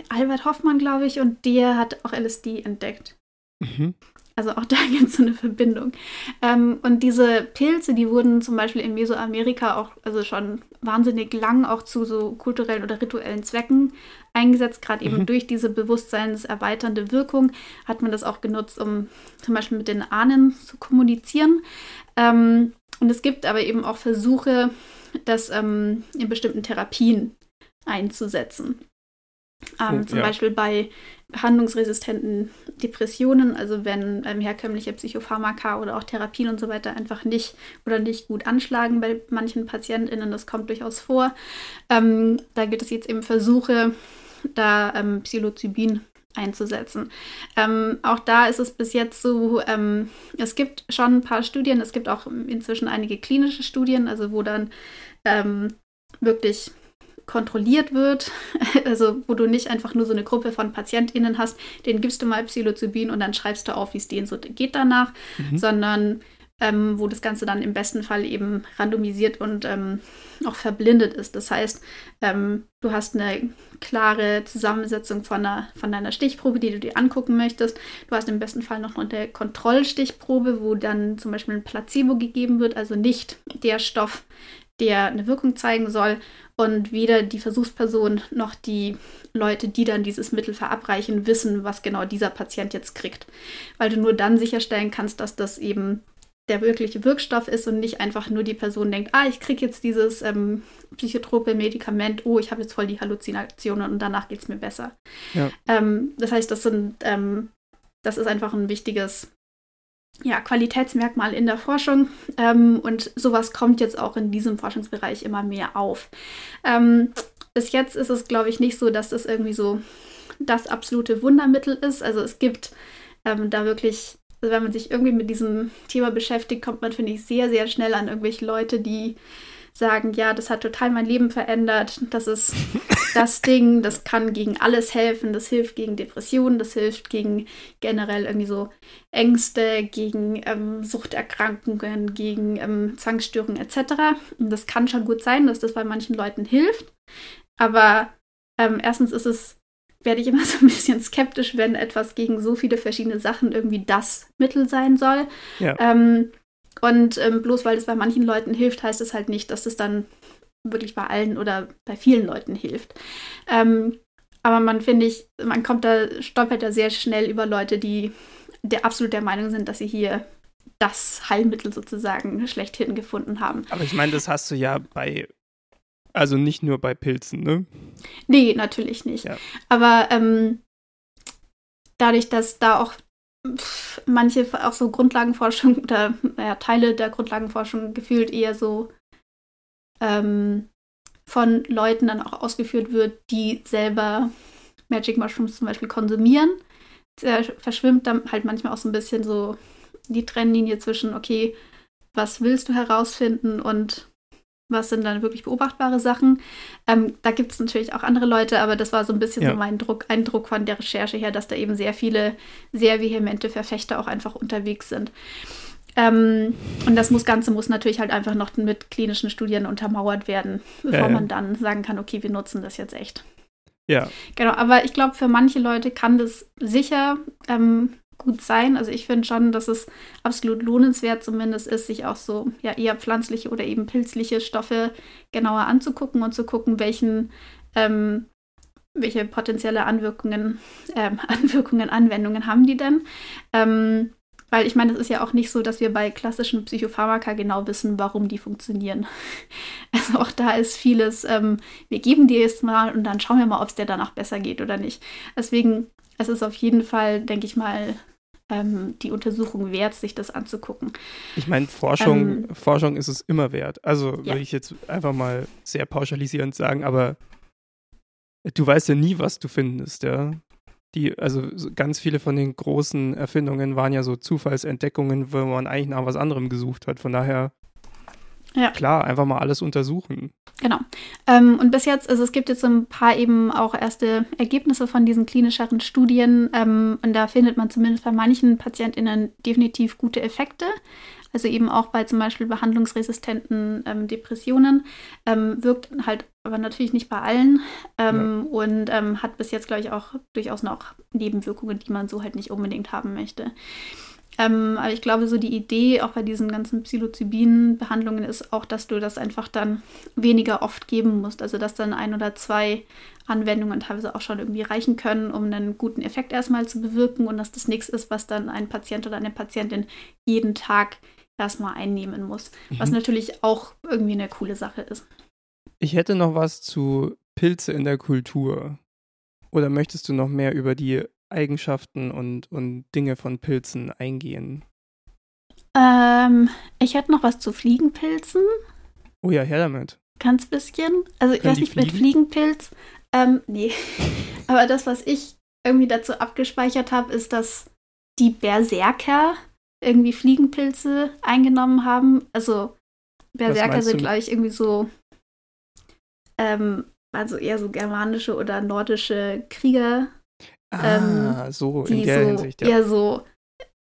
Albert Hoffmann, glaube ich, und der hat auch LSD entdeckt. Mhm. Also auch <laughs> da gibt es so eine Verbindung. Ähm, und diese Pilze, die wurden zum Beispiel in Mesoamerika auch, also schon wahnsinnig lang auch zu so kulturellen oder rituellen Zwecken eingesetzt. Gerade eben mhm. durch diese bewusstseinserweiternde Wirkung hat man das auch genutzt, um zum Beispiel mit den Ahnen zu kommunizieren. Ähm, und es gibt aber eben auch Versuche, das ähm, in bestimmten Therapien einzusetzen. Ähm, oh, zum ja. Beispiel bei behandlungsresistenten Depressionen, also wenn ähm, herkömmliche Psychopharmaka oder auch Therapien und so weiter einfach nicht oder nicht gut anschlagen bei manchen PatientInnen, das kommt durchaus vor. Ähm, da gibt es jetzt eben Versuche, da ähm, Psilocybin einzusetzen. Ähm, auch da ist es bis jetzt so, ähm, es gibt schon ein paar Studien, es gibt auch inzwischen einige klinische Studien, also wo dann ähm, wirklich kontrolliert wird, <laughs> also wo du nicht einfach nur so eine Gruppe von PatientInnen hast, denen gibst du mal Psilocybin und dann schreibst du auf, wie es denen so geht danach, mhm. sondern ähm, wo das Ganze dann im besten Fall eben randomisiert und ähm, auch verblindet ist. Das heißt, ähm, du hast eine klare Zusammensetzung von, einer, von deiner Stichprobe, die du dir angucken möchtest. Du hast im besten Fall noch eine Kontrollstichprobe, wo dann zum Beispiel ein Placebo gegeben wird, also nicht der Stoff, der eine Wirkung zeigen soll. Und weder die Versuchsperson noch die Leute, die dann dieses Mittel verabreichen, wissen, was genau dieser Patient jetzt kriegt. Weil du nur dann sicherstellen kannst, dass das eben der wirkliche Wirkstoff ist und nicht einfach nur die Person denkt, ah, ich kriege jetzt dieses ähm, psychotrope Medikament, oh, ich habe jetzt voll die Halluzinationen und danach geht es mir besser. Ja. Ähm, das heißt, das sind, ähm, das ist einfach ein wichtiges ja, Qualitätsmerkmal in der Forschung ähm, und sowas kommt jetzt auch in diesem Forschungsbereich immer mehr auf. Ähm, bis jetzt ist es, glaube ich, nicht so, dass das irgendwie so das absolute Wundermittel ist. Also es gibt ähm, da wirklich also wenn man sich irgendwie mit diesem Thema beschäftigt, kommt man, finde ich, sehr, sehr schnell an irgendwelche Leute, die sagen, ja, das hat total mein Leben verändert, das ist das Ding, das kann gegen alles helfen, das hilft gegen Depressionen, das hilft gegen generell irgendwie so Ängste, gegen ähm, Suchterkrankungen, gegen ähm, Zwangsstörungen etc. Und das kann schon gut sein, dass das bei manchen Leuten hilft, aber ähm, erstens ist es werde ich immer <laughs> so ein bisschen skeptisch, wenn etwas gegen so viele verschiedene Sachen irgendwie das Mittel sein soll. Ja. Ähm, und ähm, bloß weil es bei manchen Leuten hilft, heißt es halt nicht, dass es dann wirklich bei allen oder bei vielen Leuten hilft. Ähm, aber man finde ich, man kommt da, stolpert da sehr schnell über Leute, die der absolut der Meinung sind, dass sie hier das Heilmittel sozusagen schlechthin gefunden haben. Aber ich meine, das hast du ja bei, also nicht nur bei Pilzen, ne? Nee, natürlich nicht. Ja. Aber ähm, dadurch, dass da auch manche auch so Grundlagenforschung <laughs> oder naja, Teile der Grundlagenforschung gefühlt eher so ähm, von Leuten dann auch ausgeführt wird, die selber Magic Mushrooms zum Beispiel konsumieren, verschwimmt dann halt manchmal auch so ein bisschen so die Trennlinie zwischen, okay, was willst du herausfinden und was sind dann wirklich beobachtbare Sachen. Ähm, da gibt es natürlich auch andere Leute, aber das war so ein bisschen ja. so mein Druck, Eindruck von der Recherche her, dass da eben sehr viele sehr vehemente Verfechter auch einfach unterwegs sind. Ähm, und das muss, Ganze muss natürlich halt einfach noch mit klinischen Studien untermauert werden, bevor ja, ja. man dann sagen kann, okay, wir nutzen das jetzt echt. Ja. Genau, aber ich glaube, für manche Leute kann das sicher ähm, gut sein. Also ich finde schon, dass es absolut lohnenswert zumindest ist, sich auch so ja eher pflanzliche oder eben pilzliche Stoffe genauer anzugucken und zu gucken, welchen ähm, welche potenzielle Anwirkungen, ähm, <laughs> Anwirkungen, Anwendungen haben die denn? Ähm, weil ich meine, es ist ja auch nicht so, dass wir bei klassischen Psychopharmaka genau wissen, warum die funktionieren. <laughs> Also auch da ist vieles, ähm, wir geben dir jetzt mal und dann schauen wir mal, ob es dir danach besser geht oder nicht. Deswegen, es ist auf jeden Fall, denke ich mal, ähm, die Untersuchung wert, sich das anzugucken. Ich meine, Forschung, ähm, Forschung ist es immer wert. Also ja. würde ich jetzt einfach mal sehr pauschalisierend sagen, aber du weißt ja nie, was du findest, ja. Die, also ganz viele von den großen Erfindungen waren ja so Zufallsentdeckungen, wo man eigentlich nach was anderem gesucht hat. Von daher ja. Klar, einfach mal alles untersuchen. Genau. Ähm, und bis jetzt, also es gibt jetzt ein paar eben auch erste Ergebnisse von diesen klinischeren Studien. Ähm, und da findet man zumindest bei manchen PatientInnen definitiv gute Effekte. Also eben auch bei zum Beispiel behandlungsresistenten ähm, Depressionen. Ähm, wirkt halt aber natürlich nicht bei allen. Ähm, ja. Und ähm, hat bis jetzt, glaube ich, auch durchaus noch Nebenwirkungen, die man so halt nicht unbedingt haben möchte. Ähm, aber ich glaube, so die Idee auch bei diesen ganzen Psilocybin-Behandlungen ist auch, dass du das einfach dann weniger oft geben musst. Also, dass dann ein oder zwei Anwendungen teilweise auch schon irgendwie reichen können, um einen guten Effekt erstmal zu bewirken und dass das nichts ist, was dann ein Patient oder eine Patientin jeden Tag erstmal einnehmen muss. Mhm. Was natürlich auch irgendwie eine coole Sache ist. Ich hätte noch was zu Pilze in der Kultur. Oder möchtest du noch mehr über die Eigenschaften und, und Dinge von Pilzen eingehen? Ähm, ich hätte noch was zu Fliegenpilzen. Oh ja, her damit. Ganz bisschen. Also ich weiß nicht, fliegen? mit Fliegenpilz. Ähm, nee. <laughs> Aber das, was ich irgendwie dazu abgespeichert habe, ist, dass die Berserker irgendwie Fliegenpilze eingenommen haben. Also Berserker sind, glaube ich, irgendwie so, ähm, also eher so germanische oder nordische Krieger, Ah, ähm, so, in der so, Hinsicht, ja. Eher so,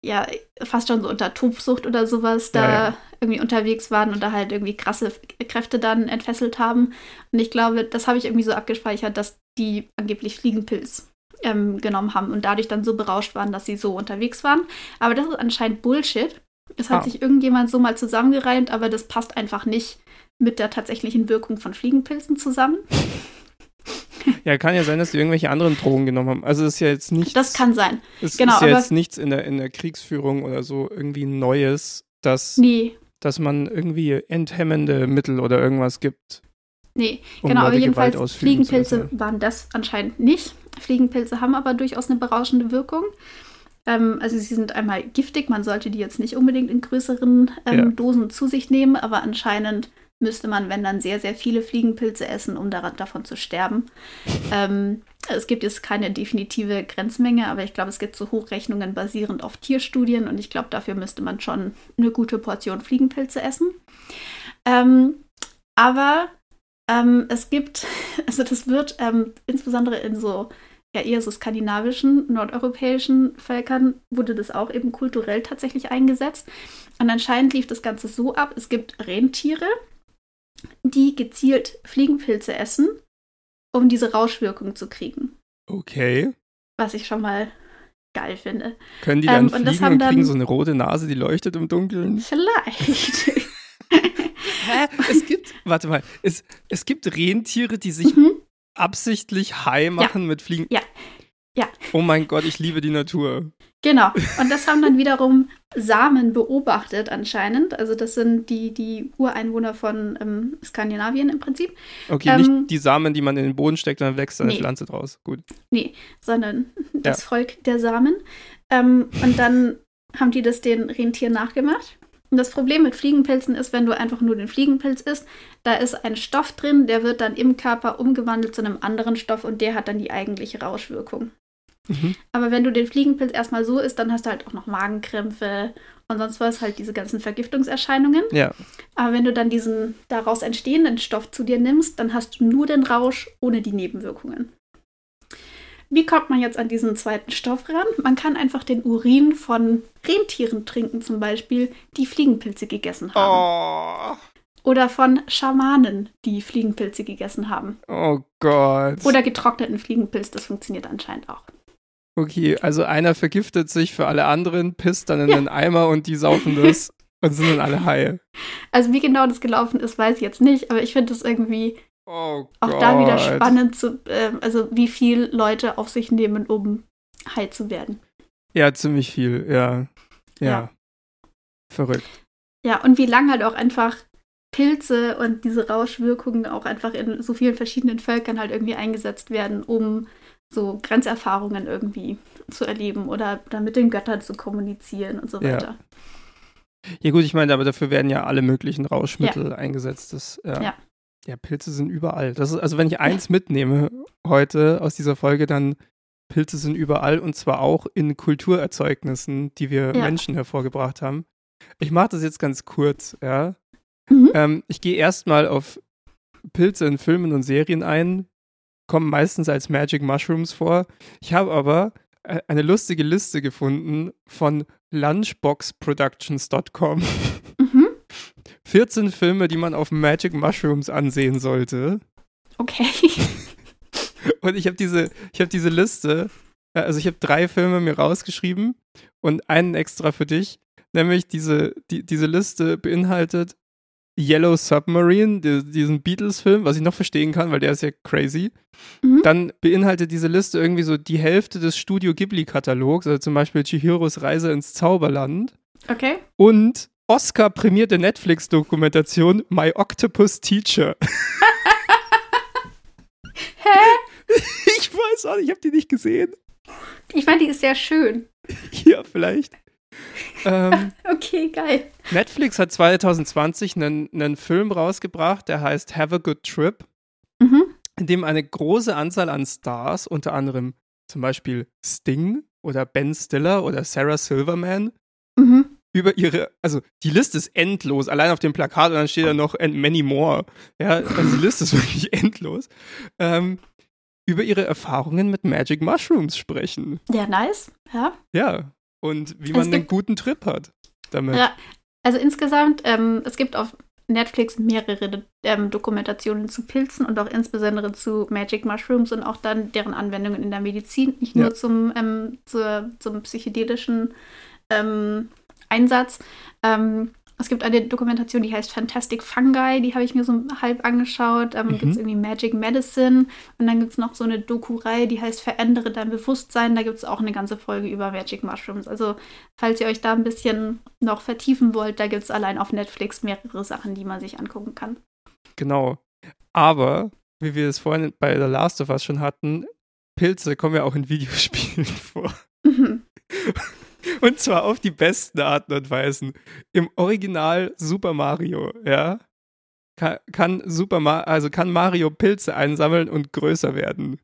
ja, fast schon so unter Tobsucht oder sowas da ja, ja. irgendwie unterwegs waren und da halt irgendwie krasse Kräfte dann entfesselt haben. Und ich glaube, das habe ich irgendwie so abgespeichert, dass die angeblich Fliegenpilz ähm, genommen haben und dadurch dann so berauscht waren, dass sie so unterwegs waren. Aber das ist anscheinend Bullshit. Das hat ah. sich irgendjemand so mal zusammengereimt, aber das passt einfach nicht mit der tatsächlichen Wirkung von Fliegenpilzen zusammen. Ja, kann ja sein, dass die irgendwelche anderen Drogen genommen haben. Also es ist ja jetzt nichts. Das kann sein. Es genau, ist ja jetzt nichts in der, in der Kriegsführung oder so irgendwie Neues, dass, nee. dass man irgendwie enthemmende Mittel oder irgendwas gibt. Nee, um genau, aber jedenfalls Fliegenpilze waren das anscheinend nicht. Fliegenpilze haben aber durchaus eine berauschende Wirkung. Ähm, also sie sind einmal giftig, man sollte die jetzt nicht unbedingt in größeren ähm, ja. Dosen zu sich nehmen, aber anscheinend müsste man, wenn dann, sehr, sehr viele Fliegenpilze essen, um daran, davon zu sterben. Ähm, es gibt jetzt keine definitive Grenzmenge, aber ich glaube, es gibt so Hochrechnungen basierend auf Tierstudien und ich glaube, dafür müsste man schon eine gute Portion Fliegenpilze essen. Ähm, aber ähm, es gibt, <laughs> also das wird ähm, insbesondere in so ja eher so skandinavischen, nordeuropäischen Völkern wurde das auch eben kulturell tatsächlich eingesetzt. Und anscheinend lief das Ganze so ab, es gibt Rentiere, die gezielt Fliegenpilze essen, um diese Rauschwirkung zu kriegen. Okay. Was ich schon mal geil finde. Können die dann ähm, fliegen und, und kriegen dann, so eine rote Nase, die leuchtet im Dunkeln? Vielleicht. <laughs> Hä? Es gibt, warte mal, es, es gibt Rentiere, die sich mhm. absichtlich high machen mit Fliegen? Ja. Oh mein Gott, ich liebe die Natur. Genau. Und das haben dann wiederum Samen beobachtet anscheinend. Also das sind die, die Ureinwohner von ähm, Skandinavien im Prinzip. Okay, Ähm, nicht die Samen, die man in den Boden steckt, dann wächst eine nee. Pflanze draus. Gut. Nee, sondern <laughs> das Ja. Volk der Samen. Ähm, und dann haben die das den Rentieren nachgemacht. Und das Problem mit Fliegenpilzen ist, wenn du einfach nur den Fliegenpilz isst, da ist ein Stoff drin, der wird dann im Körper umgewandelt zu einem anderen Stoff und der hat dann die eigentliche Rauschwirkung. Mhm. Aber wenn du den Fliegenpilz erstmal so isst, dann hast du halt auch noch Magenkrämpfe und sonst was, halt diese ganzen Vergiftungserscheinungen. Ja. Aber wenn du dann diesen daraus entstehenden Stoff zu dir nimmst, dann hast du nur den Rausch ohne die Nebenwirkungen. Wie kommt man jetzt an diesen zweiten Stoff ran? Man kann einfach den Urin von Rentieren trinken, zum Beispiel, die Fliegenpilze gegessen haben. Oh. Oder von Schamanen, die Fliegenpilze gegessen haben. Oh Gott. Oder getrockneten Fliegenpilz, das funktioniert anscheinend auch. Okay, also einer vergiftet sich für alle anderen, pisst dann in Ja. einen Eimer und die saufen <laughs> das und sind dann alle high. Also wie genau das gelaufen ist, weiß ich jetzt nicht, aber ich finde das irgendwie Oh auch da wieder spannend, zu, ähm, also wie viel Leute auf sich nehmen, um high zu werden. Ja, ziemlich viel, ja. Ja. Ja. Verrückt. Ja, und wie lange halt auch einfach Pilze und diese Rauschwirkungen auch einfach in so vielen verschiedenen Völkern halt irgendwie eingesetzt werden, um so Grenzerfahrungen irgendwie zu erleben oder dann mit den Göttern zu kommunizieren und so Ja. weiter. Ja gut, ich meine, aber dafür werden ja alle möglichen Rauschmittel eingesetzt. Das, ja. Ja. ja, Pilze sind überall. Das ist, also wenn ich eins mitnehme heute aus dieser Folge, dann Pilze sind überall und zwar auch in Kulturerzeugnissen, die wir Ja. Menschen hervorgebracht haben. Ich mache das jetzt ganz kurz, ja. Mhm. Ähm, ich gehe erstmal auf Pilze in Filmen und Serien ein, kommen meistens als Magic Mushrooms vor. Ich habe aber äh, eine lustige Liste gefunden von lunchboxproductions.com. Mhm. <laughs> 14 Filme, die man auf Magic Mushrooms ansehen sollte. Okay. <laughs> Und ich habe diese, ich habe diese Liste, äh, also ich habe drei Filme mir rausgeschrieben und einen extra für dich. Nämlich diese, die, diese Liste beinhaltet Yellow Submarine, die, diesen Beatles-Film, was ich noch verstehen kann, weil der ist ja crazy. Mhm. Dann beinhaltet diese Liste irgendwie so die Hälfte des Studio Ghibli-Katalogs, also zum Beispiel Chihiros Reise ins Zauberland Okay. und Oscar-prämierte Netflix-Dokumentation My Octopus Teacher. <laughs> Hä? Ich weiß auch nicht, ich habe die nicht gesehen. Ich meine, die ist sehr schön. Ja, vielleicht. Ähm, <laughs> Okay, geil. Netflix hat 2020 einen, einen Film rausgebracht, der heißt Have a Good Trip, Mhm. in dem eine große Anzahl an Stars, unter anderem zum Beispiel Sting oder Ben Stiller oder Sarah Silverman, Mhm. über ihre, also die Liste ist endlos, allein auf dem Plakat und dann steht da noch and many more. Ja, also die Liste ist <laughs> wirklich endlos. Ähm, über ihre Erfahrungen mit Magic Mushrooms sprechen. Ja, nice. Ja. Ja. Und wie man einen guten Trip hat damit. Ja. Also insgesamt, ähm, es gibt auf Netflix mehrere ähm, Dokumentationen zu Pilzen und auch insbesondere zu Magic Mushrooms und auch dann deren Anwendungen in der Medizin, nicht nur Ja. zum, ähm, zur, zum psychedelischen ähm, Einsatz. Ähm, es gibt eine Dokumentation, die heißt Fantastic Fungi, die habe ich mir so halb angeschaut. Ähm, Mhm. Gibt es irgendwie Magic Medicine und dann gibt es noch so eine Doku-Reihe, die heißt Verändere dein Bewusstsein. Da gibt es auch eine ganze Folge über Magic Mushrooms. Also falls ihr euch da ein bisschen noch vertiefen wollt, da gibt es allein auf Netflix mehrere Sachen, die man sich angucken kann. Genau. Aber, wie wir es vorhin bei The Last of Us schon hatten, Pilze kommen ja auch in Videospielen <laughs> vor. Mhm. <laughs> Und zwar auf die besten Arten und Weisen. Im Original Super Mario, ja, kann, kann Super Ma also kann Mario Pilze einsammeln und größer werden.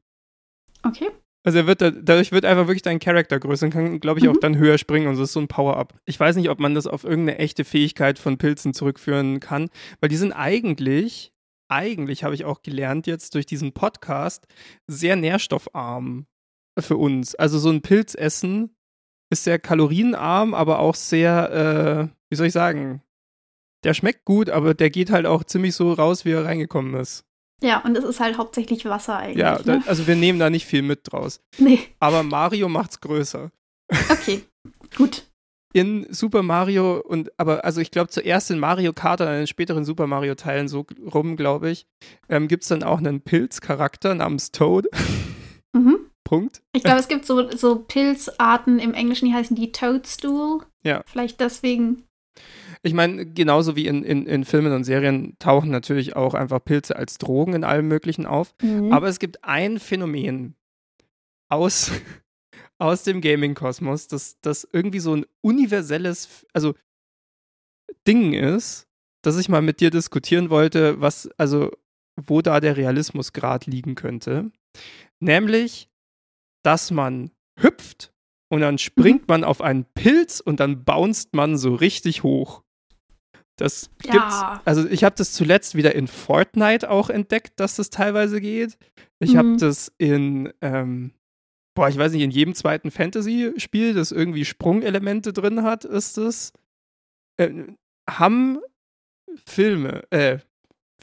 Okay. Also er wird da, dadurch wird einfach wirklich dein Charakter größer und kann, glaube ich, auch Mhm. dann höher springen und so ist so ein Power-Up. Ich weiß nicht, ob man das auf irgendeine echte Fähigkeit von Pilzen zurückführen kann, weil die sind eigentlich, eigentlich habe ich auch gelernt jetzt durch diesen Podcast, sehr nährstoffarm für uns. Also so ein Pilz essen ist sehr kalorienarm, aber auch sehr, äh, wie soll ich sagen, der schmeckt gut, aber der geht halt auch ziemlich so raus, wie er reingekommen ist. Ja, und es ist halt hauptsächlich Wasser eigentlich. Ja, da, ne? also wir nehmen da nicht viel mit draus. <laughs> Nee. Aber Mario macht's größer. Okay. Gut. in Super Mario und aber also ich glaube zuerst in Mario Kart und dann in den späteren Super Mario Teilen so rum, glaube ich, ähm, gibt es dann auch einen Pilzcharakter namens Toad. <laughs> Punkt. Ich glaube, es gibt so, so Pilzarten im Englischen, die heißen die Toadstool. Ja. Vielleicht deswegen. Ich meine, genauso wie in, in, in Filmen und Serien tauchen natürlich auch einfach Pilze als Drogen in allem Möglichen auf. Mhm. Aber es gibt ein Phänomen aus, <laughs> aus dem Gaming-Kosmos, das, das irgendwie so ein universelles, also Ding ist, das ich mal mit dir diskutieren wollte, was, also, wo da der Realismusgrad liegen könnte. Nämlich, dass man hüpft und dann springt man auf einen Pilz und dann bounced man so richtig hoch. Das Ja. gibt's. Also ich habe das zuletzt wieder in Fortnite auch entdeckt, dass das teilweise geht. Ich habe Mhm. das in, ähm, boah, ich weiß nicht, in jedem zweiten Fantasy-Spiel, das irgendwie Sprungelemente drin hat, ist es. Äh, haben Filme, äh,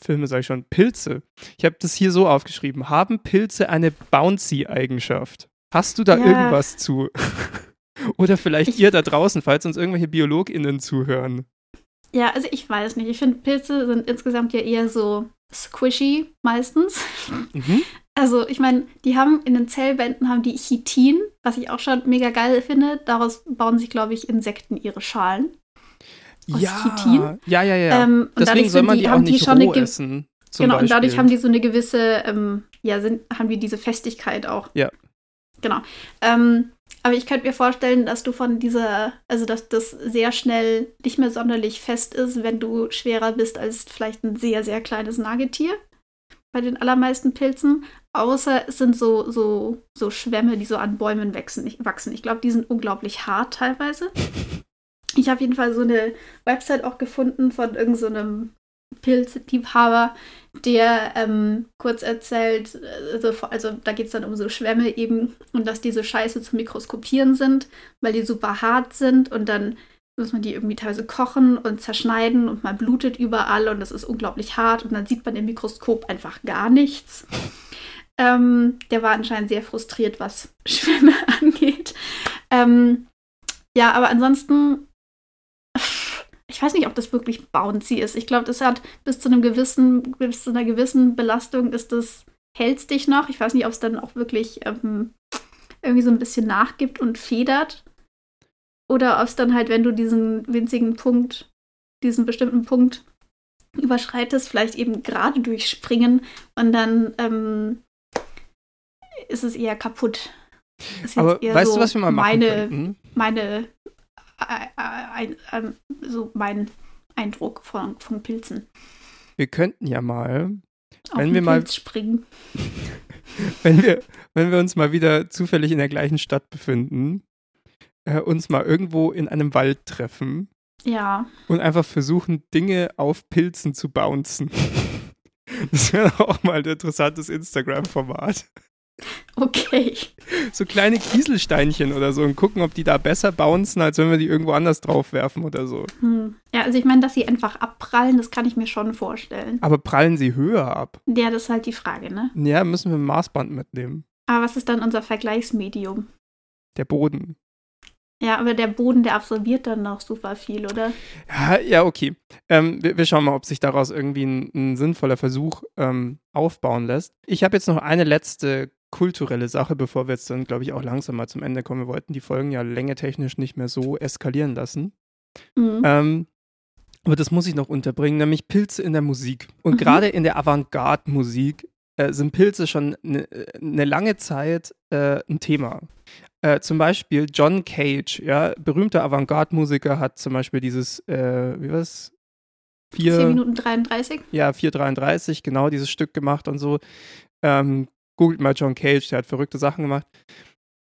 Filme sage ich schon, Pilze. Ich habe das hier so aufgeschrieben. Haben Pilze eine Bouncy-Eigenschaft? Hast du da Ja. irgendwas zu? <laughs> Oder vielleicht Ich- ihr da draußen, falls uns irgendwelche BiologInnen zuhören. Ja, also ich weiß nicht. Ich finde, Pilze sind insgesamt ja eher so squishy meistens. Mhm. Also ich meine, die haben in den Zellwänden haben die Chitin, was ich auch schon mega geil finde. Daraus bauen sich, glaube ich, Insekten ihre Schalen. Aus Ja, Chitin? ja, ja, ja. Ähm, und Deswegen dadurch soll man die, die auch haben die nicht schon eine roh essen. Genau, und dadurch haben die so eine gewisse, ähm, ja, sind, haben die diese Festigkeit auch. Ja. Genau. Ähm, aber ich könnte mir vorstellen, dass du von dieser, also dass das sehr schnell nicht mehr sonderlich fest ist, wenn du schwerer bist als vielleicht ein sehr, sehr kleines Nagetier. Bei den allermeisten Pilzen. Außer es sind so, so, so Schwämme, die so an Bäumen wachsen. Ich, wachsen. ich glaube, die sind unglaublich hart teilweise. <laughs> Ich habe auf jeden Fall so eine Website auch gefunden von irgendeinem Pilzliebhaber, der ähm, kurz erzählt, also, also da geht es dann um so Schwämme eben und dass diese Scheiße zu mikroskopieren sind, weil die super hart sind und dann muss man die irgendwie teilweise kochen und zerschneiden und man blutet überall und das ist unglaublich hart und dann sieht man im Mikroskop einfach gar nichts. Ähm, der war anscheinend sehr frustriert, was <laughs> Schwämme angeht. Ähm, ja, aber ansonsten, ich weiß nicht, ob das wirklich bouncy ist. Ich glaube, das hat bis zu einem gewissen, bis zu einer gewissen Belastung ist das, hältst dich noch. Ich weiß nicht, ob es dann auch wirklich ähm, irgendwie so ein bisschen nachgibt und federt. Oder ob es dann halt, wenn du diesen winzigen Punkt, diesen bestimmten Punkt überschreitest, vielleicht eben gerade durchspringen und dann ähm, ist es eher kaputt. Ist jetzt Aber weißt so du, was wir mal machen meine, könnten? meine, äh, äh, ein, ähm, so mein Eindruck von, von Pilzen. Wir könnten ja mal, Auf Wenn wir mal- Pilz springen. <laughs> wenn wir, wenn wir uns mal wieder zufällig in der gleichen Stadt befinden, äh, uns mal irgendwo in einem Wald treffen Ja, und einfach versuchen, Dinge auf Pilzen zu bouncen. <laughs> Das wäre auch mal ein interessantes Instagram-Format. Okay. So kleine Kieselsteinchen oder so und gucken, ob die da besser bouncen, als wenn wir die irgendwo anders draufwerfen oder so. Hm. Ja, also ich meine, dass sie einfach abprallen, das kann ich mir schon vorstellen. Aber prallen sie höher ab? Ja, das ist halt die Frage, ne? Ja, müssen wir ein Maßband mitnehmen. Aber was ist dann unser Vergleichsmedium? Der Boden. Ja, aber der Boden, der absorbiert dann noch super viel, oder? Ja, ja okay. Ähm, wir, wir schauen mal, ob sich daraus irgendwie ein, ein sinnvoller Versuch ähm, aufbauen lässt. Ich habe jetzt noch eine letzte kulturelle Sache, bevor wir jetzt dann, glaube ich, auch langsam mal zum Ende kommen. Wir wollten die Folgen ja längetechnisch nicht mehr so eskalieren lassen. Mhm. Ähm, aber das muss ich noch unterbringen, nämlich Pilze in der Musik. Und Mhm. gerade in der Avantgarde-Musik äh, sind Pilze schon eine ne lange Zeit äh, ein Thema. Äh, zum Beispiel John Cage, ja, berühmter Avantgarde-Musiker, hat zum Beispiel dieses, äh, wie war's? 4 Vier, Minuten 33? ja, 433, genau dieses Stück gemacht und so. Ähm, googelt mal John Cage, der hat verrückte Sachen gemacht.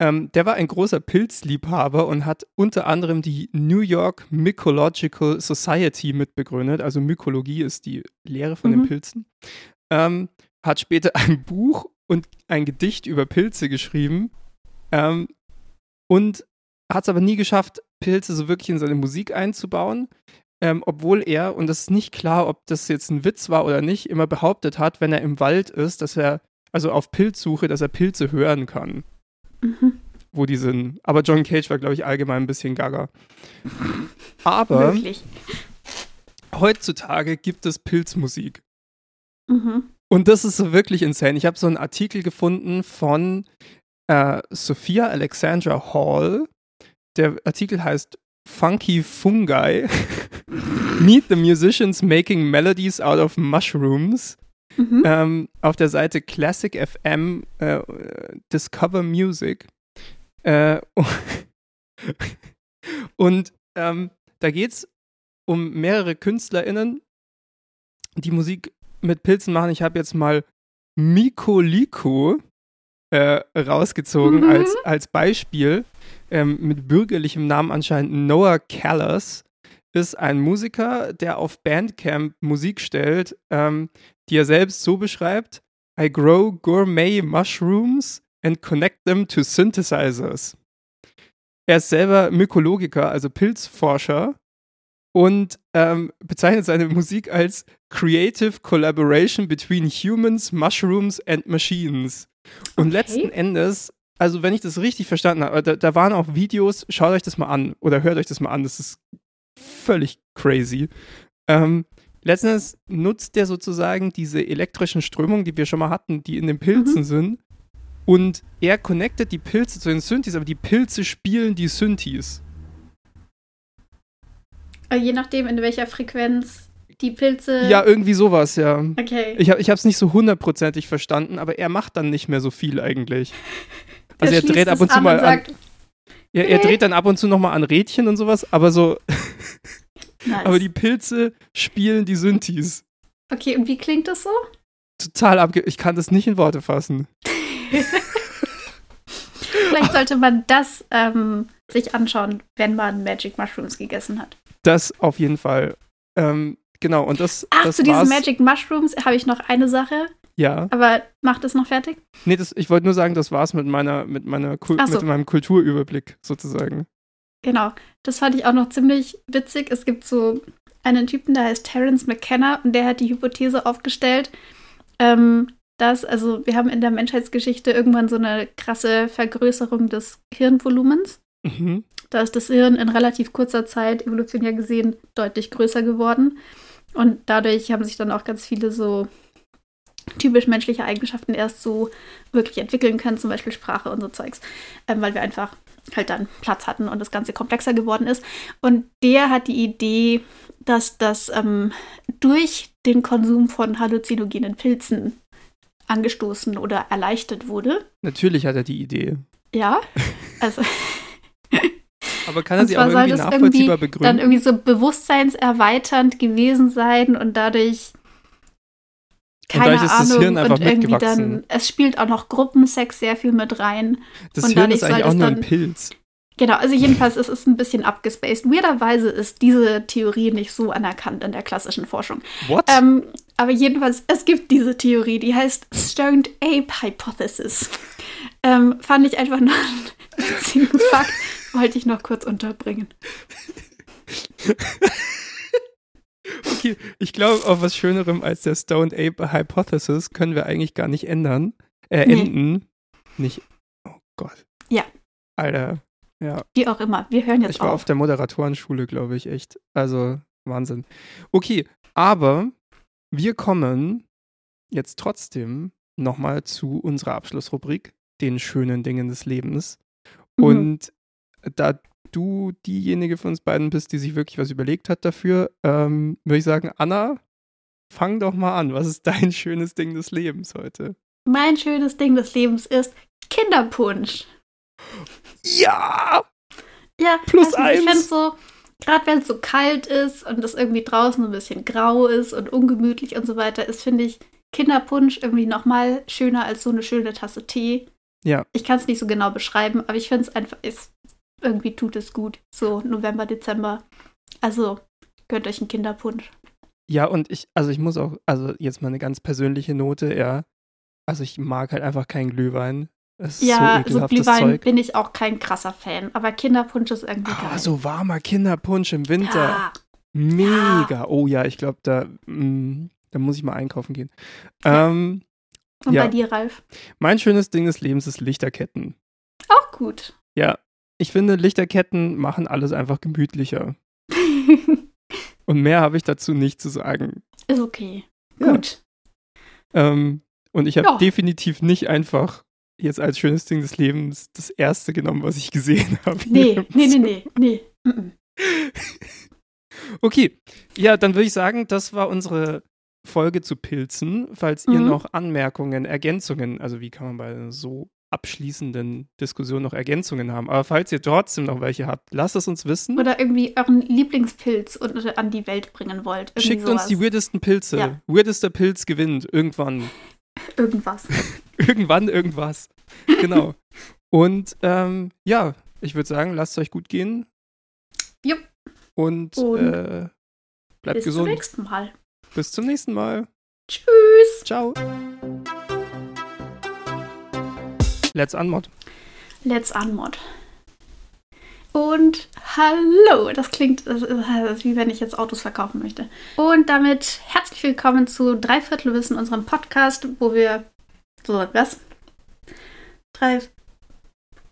Ähm, der war ein großer Pilzliebhaber und hat unter anderem die New York Mycological Society mitbegründet. Also Mykologie ist die Lehre von den Mhm. Pilzen. Ähm, hat später <laughs> ein Buch und ein Gedicht über Pilze geschrieben. Ähm, und hat es aber nie geschafft, Pilze so wirklich in seine Musik einzubauen. Ähm, obwohl er, und das ist nicht klar, ob das jetzt ein Witz war oder nicht, immer behauptet hat, wenn er im Wald ist, dass er, also auf Pilzsuche, dass er Pilze hören kann. Mhm. wo die sind. Aber John Cage war, glaube ich, allgemein ein bisschen gaga. Aber Möglich. heutzutage gibt es Pilzmusik. Mhm. Und das ist so wirklich insane. Ich habe so einen Artikel gefunden von äh, Sophia Alexandra Hall. Der Artikel heißt Funky Fungi. <laughs> Meet the musicians making melodies out of mushrooms. Mhm. Ähm, auf der Seite Classic FM äh, Discover Music. Äh, <laughs> und ähm, da geht es um mehrere KünstlerInnen, die Musik mit Pilzen machen. Ich habe jetzt mal Miko Liko äh, rausgezogen Mhm. als, als Beispiel. Ähm, mit bürgerlichem Namen anscheinend Noah Callas ist ein Musiker, der auf Bandcamp Musik stellt, ähm, die er selbst so beschreibt: I grow gourmet mushrooms and connect them to synthesizers. Er ist selber Mykologiker, also Pilzforscher, und ähm, bezeichnet seine Musik als Creative Collaboration between Humans, Mushrooms and Machines. Und Okay. letzten Endes, also wenn ich das richtig verstanden habe, da, da waren auch Videos, schaut euch das mal an oder hört euch das mal an, das ist völlig crazy. Ähm, letzten Endes nutzt der sozusagen diese elektrischen Strömungen, die wir schon mal hatten, die in den Pilzen Mhm. sind, und er connectet die Pilze zu den Synthes, aber die Pilze spielen die Synthes. Äh, Je nachdem, in welcher Frequenz die Pilze. Ja, irgendwie sowas, ja. Okay. Ich habe es nicht so hundertprozentig verstanden, aber er macht dann nicht mehr so viel eigentlich. <laughs> Also er dreht ab und zu an mal an, sagt, er, er dreht dann ab und zu noch mal an Rädchen und sowas, aber so, nice. aber die Pilze spielen die Synthes. Okay, und wie klingt das so? Total abge... Ich kann das nicht in Worte fassen. <laughs> Vielleicht sollte man das ähm, sich anschauen, wenn man Magic Mushrooms gegessen hat. Das auf jeden Fall. Ähm, genau, und das, Ach, das zu diesen war's. Magic Mushrooms habe ich noch eine Sache, Ja. aber mach das noch fertig. Nee, das, ich wollte nur sagen, das war's mit meiner, mit meiner Kul so. mit meinem Kulturüberblick sozusagen. Genau. Das fand ich auch noch ziemlich witzig. Es gibt so einen Typen, der heißt Terence McKenna und der hat die Hypothese aufgestellt, ähm, dass, also wir haben in der Menschheitsgeschichte irgendwann so eine krasse Vergrößerung des Hirnvolumens. Mhm. Da ist das Hirn in relativ kurzer Zeit, evolutionär gesehen, deutlich größer geworden. Und dadurch haben sich dann auch ganz viele so typisch menschliche Eigenschaften erst so wirklich entwickeln können, zum Beispiel Sprache und so Zeugs, ähm, weil wir einfach halt dann Platz hatten und das Ganze komplexer geworden ist. Und der hat die Idee, dass das ähm, durch den Konsum von halluzinogenen Pilzen angestoßen oder erleichtert wurde. Natürlich hat er die Idee. Ja, <laughs> also Aber kann er sie auch irgendwie nachvollziehbar dann begründen? irgendwie so bewusstseinserweiternd gewesen sein und dadurch keine das Ahnung Hirn einfach und irgendwie dann es spielt auch noch Gruppensex sehr viel mit rein. das und Hirn ist eigentlich auch nur ein Pilz. Genau, also jedenfalls es ist ein bisschen abgespaced. Weirderweise ist diese Theorie nicht so anerkannt in der klassischen Forschung. What? Ähm, aber jedenfalls, es gibt diese Theorie, die heißt Stoned Ape Hypothesis. Ähm, fand ich einfach noch einen witzigen Fakt, <laughs> wollte ich noch kurz unterbringen. <laughs> Okay, ich glaube, auf was Schönerem als der Stoned Ape Hypothesis können wir eigentlich gar nicht ändern. Äh, Nee. enden. Nicht. Oh Gott. Ja. Alter. Ja. Wie auch immer, wir hören jetzt Ich war auf. auf der Moderatorenschule, glaube ich, echt. Also, Wahnsinn. Okay, aber wir kommen jetzt trotzdem nochmal zu unserer Abschlussrubrik, den schönen Dingen des Lebens. Mhm. Und da du diejenige von uns beiden bist, die sich wirklich was überlegt hat dafür, ähm, würde ich sagen, Anna, fang doch mal an. Was ist dein <laughs> schönes Ding des Lebens heute? Mein schönes Ding des Lebens ist Kinderpunsch. Ja! Ja, Plus weiß nicht, ich eins. finde so, gerade wenn es so kalt ist und es irgendwie draußen ein bisschen grau ist und ungemütlich und so weiter, ist, finde ich, Kinderpunsch irgendwie nochmal schöner als so eine schöne Tasse Tee. Ja. Ich kann es nicht so genau beschreiben, aber ich finde es einfach, es, irgendwie tut es gut. So November, Dezember. Also, gönnt euch einen Kinderpunsch. Ja, und ich, also ich muss auch, also jetzt mal eine ganz persönliche Note, ja. Also ich mag halt einfach keinen Glühwein. Ist Ja, so so Glühwein Zeug. bin ich auch kein krasser Fan, aber Kinderpunsch ist irgendwie Ah, geil. so warmer Kinderpunsch im Winter. Ja, Mega. Oh ja, ich glaube, da, mm, da muss ich mal einkaufen gehen. Ähm, und Ja. bei dir, Ralf? mein schönes Ding des Lebens ist Lichterketten. Auch gut. Ja, ich finde, Lichterketten machen alles einfach gemütlicher. <laughs> Und mehr habe ich dazu nicht zu sagen. Ist okay. Ja. Gut. Ähm, und ich habe Ja. definitiv nicht einfach jetzt als schönes Ding des Lebens das erste genommen, was ich gesehen <laughs> habe. Nee, nee, nee, nee, nee. Mhm. <laughs> Okay, ja, dann würde ich sagen, das war unsere Folge zu Pilzen. Falls ihr Mhm. noch Anmerkungen, Ergänzungen, also wie kann man bei so abschließenden Diskussion noch Ergänzungen haben, aber falls ihr trotzdem noch welche habt, lasst es uns wissen. Oder irgendwie euren Lieblingspilz und, an die Welt bringen wollt. Irgendwie Schickt uns sowas. die weirdesten Pilze. Ja. Weirdester Pilz gewinnt irgendwann. <laughs> Irgendwas. <laughs> Irgendwann irgendwas. Genau. <laughs> Und ähm, ja, ich würde sagen, lasst es euch gut gehen. Jupp. Und, Und äh, bleibt Bis zum gesund. nächsten Mal. Bis zum nächsten Mal. Tschüss. Ciao. Let's unmod. Let's unmod. Und hallo, das klingt das ist, wie wenn ich jetzt Autos verkaufen möchte. Und damit herzlich willkommen zu Dreiviertelwissen, unserem Podcast, wo wir so was? Drei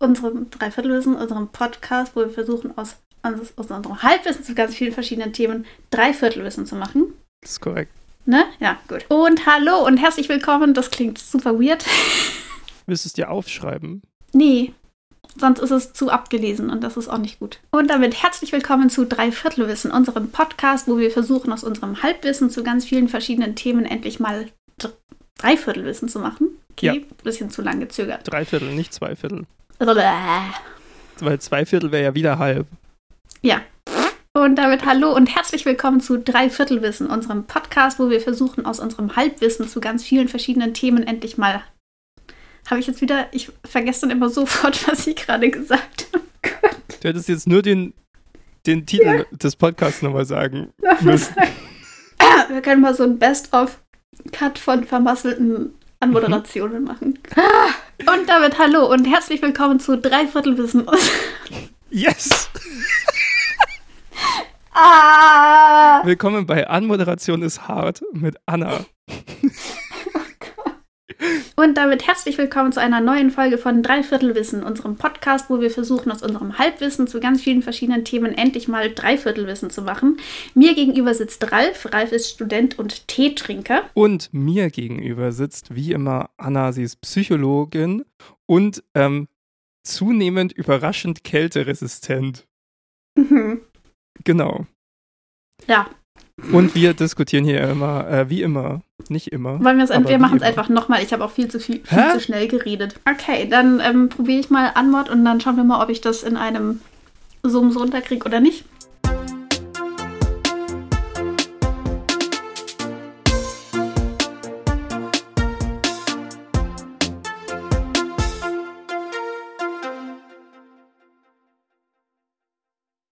unserem Dreiviertelwissen, unserem Podcast, wo wir versuchen aus, aus, aus unserem Halbwissen zu ganz vielen verschiedenen Themen Dreiviertelwissen zu machen. Das ist korrekt. Ne? Ja, gut. Und hallo und herzlich willkommen. Das klingt super weird. <laughs> Willst du es dir aufschreiben? Nee, sonst ist es zu abgelesen und das ist auch nicht gut. Und damit herzlich willkommen zu Dreiviertelwissen, unserem Podcast, wo wir versuchen, aus unserem Halbwissen zu ganz vielen verschiedenen Themen endlich mal Dr- Dreiviertelwissen zu machen. Okay, Ja. bisschen zu lang gezögert. Drei Viertel, nicht zwei Viertel. Ja. Weil zwei Viertel wäre ja wieder halb. Und damit hallo und herzlich willkommen zu Dreiviertelwissen, unserem Podcast, wo wir versuchen, aus unserem Halbwissen zu ganz vielen verschiedenen Themen endlich mal. Habe ich jetzt wieder, ich vergesse dann immer sofort, <laughs> was ich gerade gesagt habe. Du hättest jetzt nur den, den Titel des Podcasts nochmal sagen müssen. Wir können mal so ein Best-of-Cut von vermasselten Anmoderationen machen. Und damit hallo und herzlich willkommen zu Dreiviertelwissen. Yes! <laughs> ah! Willkommen bei Anmoderation ist hart mit Anna. <laughs> Und damit herzlich willkommen zu einer neuen Folge von Dreiviertelwissen, unserem Podcast, wo wir versuchen, aus unserem Halbwissen zu ganz vielen verschiedenen Themen endlich mal Dreiviertelwissen zu machen. Mir gegenüber sitzt Ralf. Ralf ist Student und Teetrinker. Und mir gegenüber sitzt wie immer Anna, sie ist Psychologin und ähm, zunehmend überraschend kälteresistent. Mhm. <laughs> Genau. Ja, Und wir diskutieren hier immer, äh, wie immer, nicht immer. wollen wir es wir machen es einfach nochmal. Ich habe auch viel zu viel, viel zu schnell geredet. Okay, dann ähm, probiere ich mal Anmod und dann schauen wir mal, ob ich das in einem Zoom runterkriege oder nicht.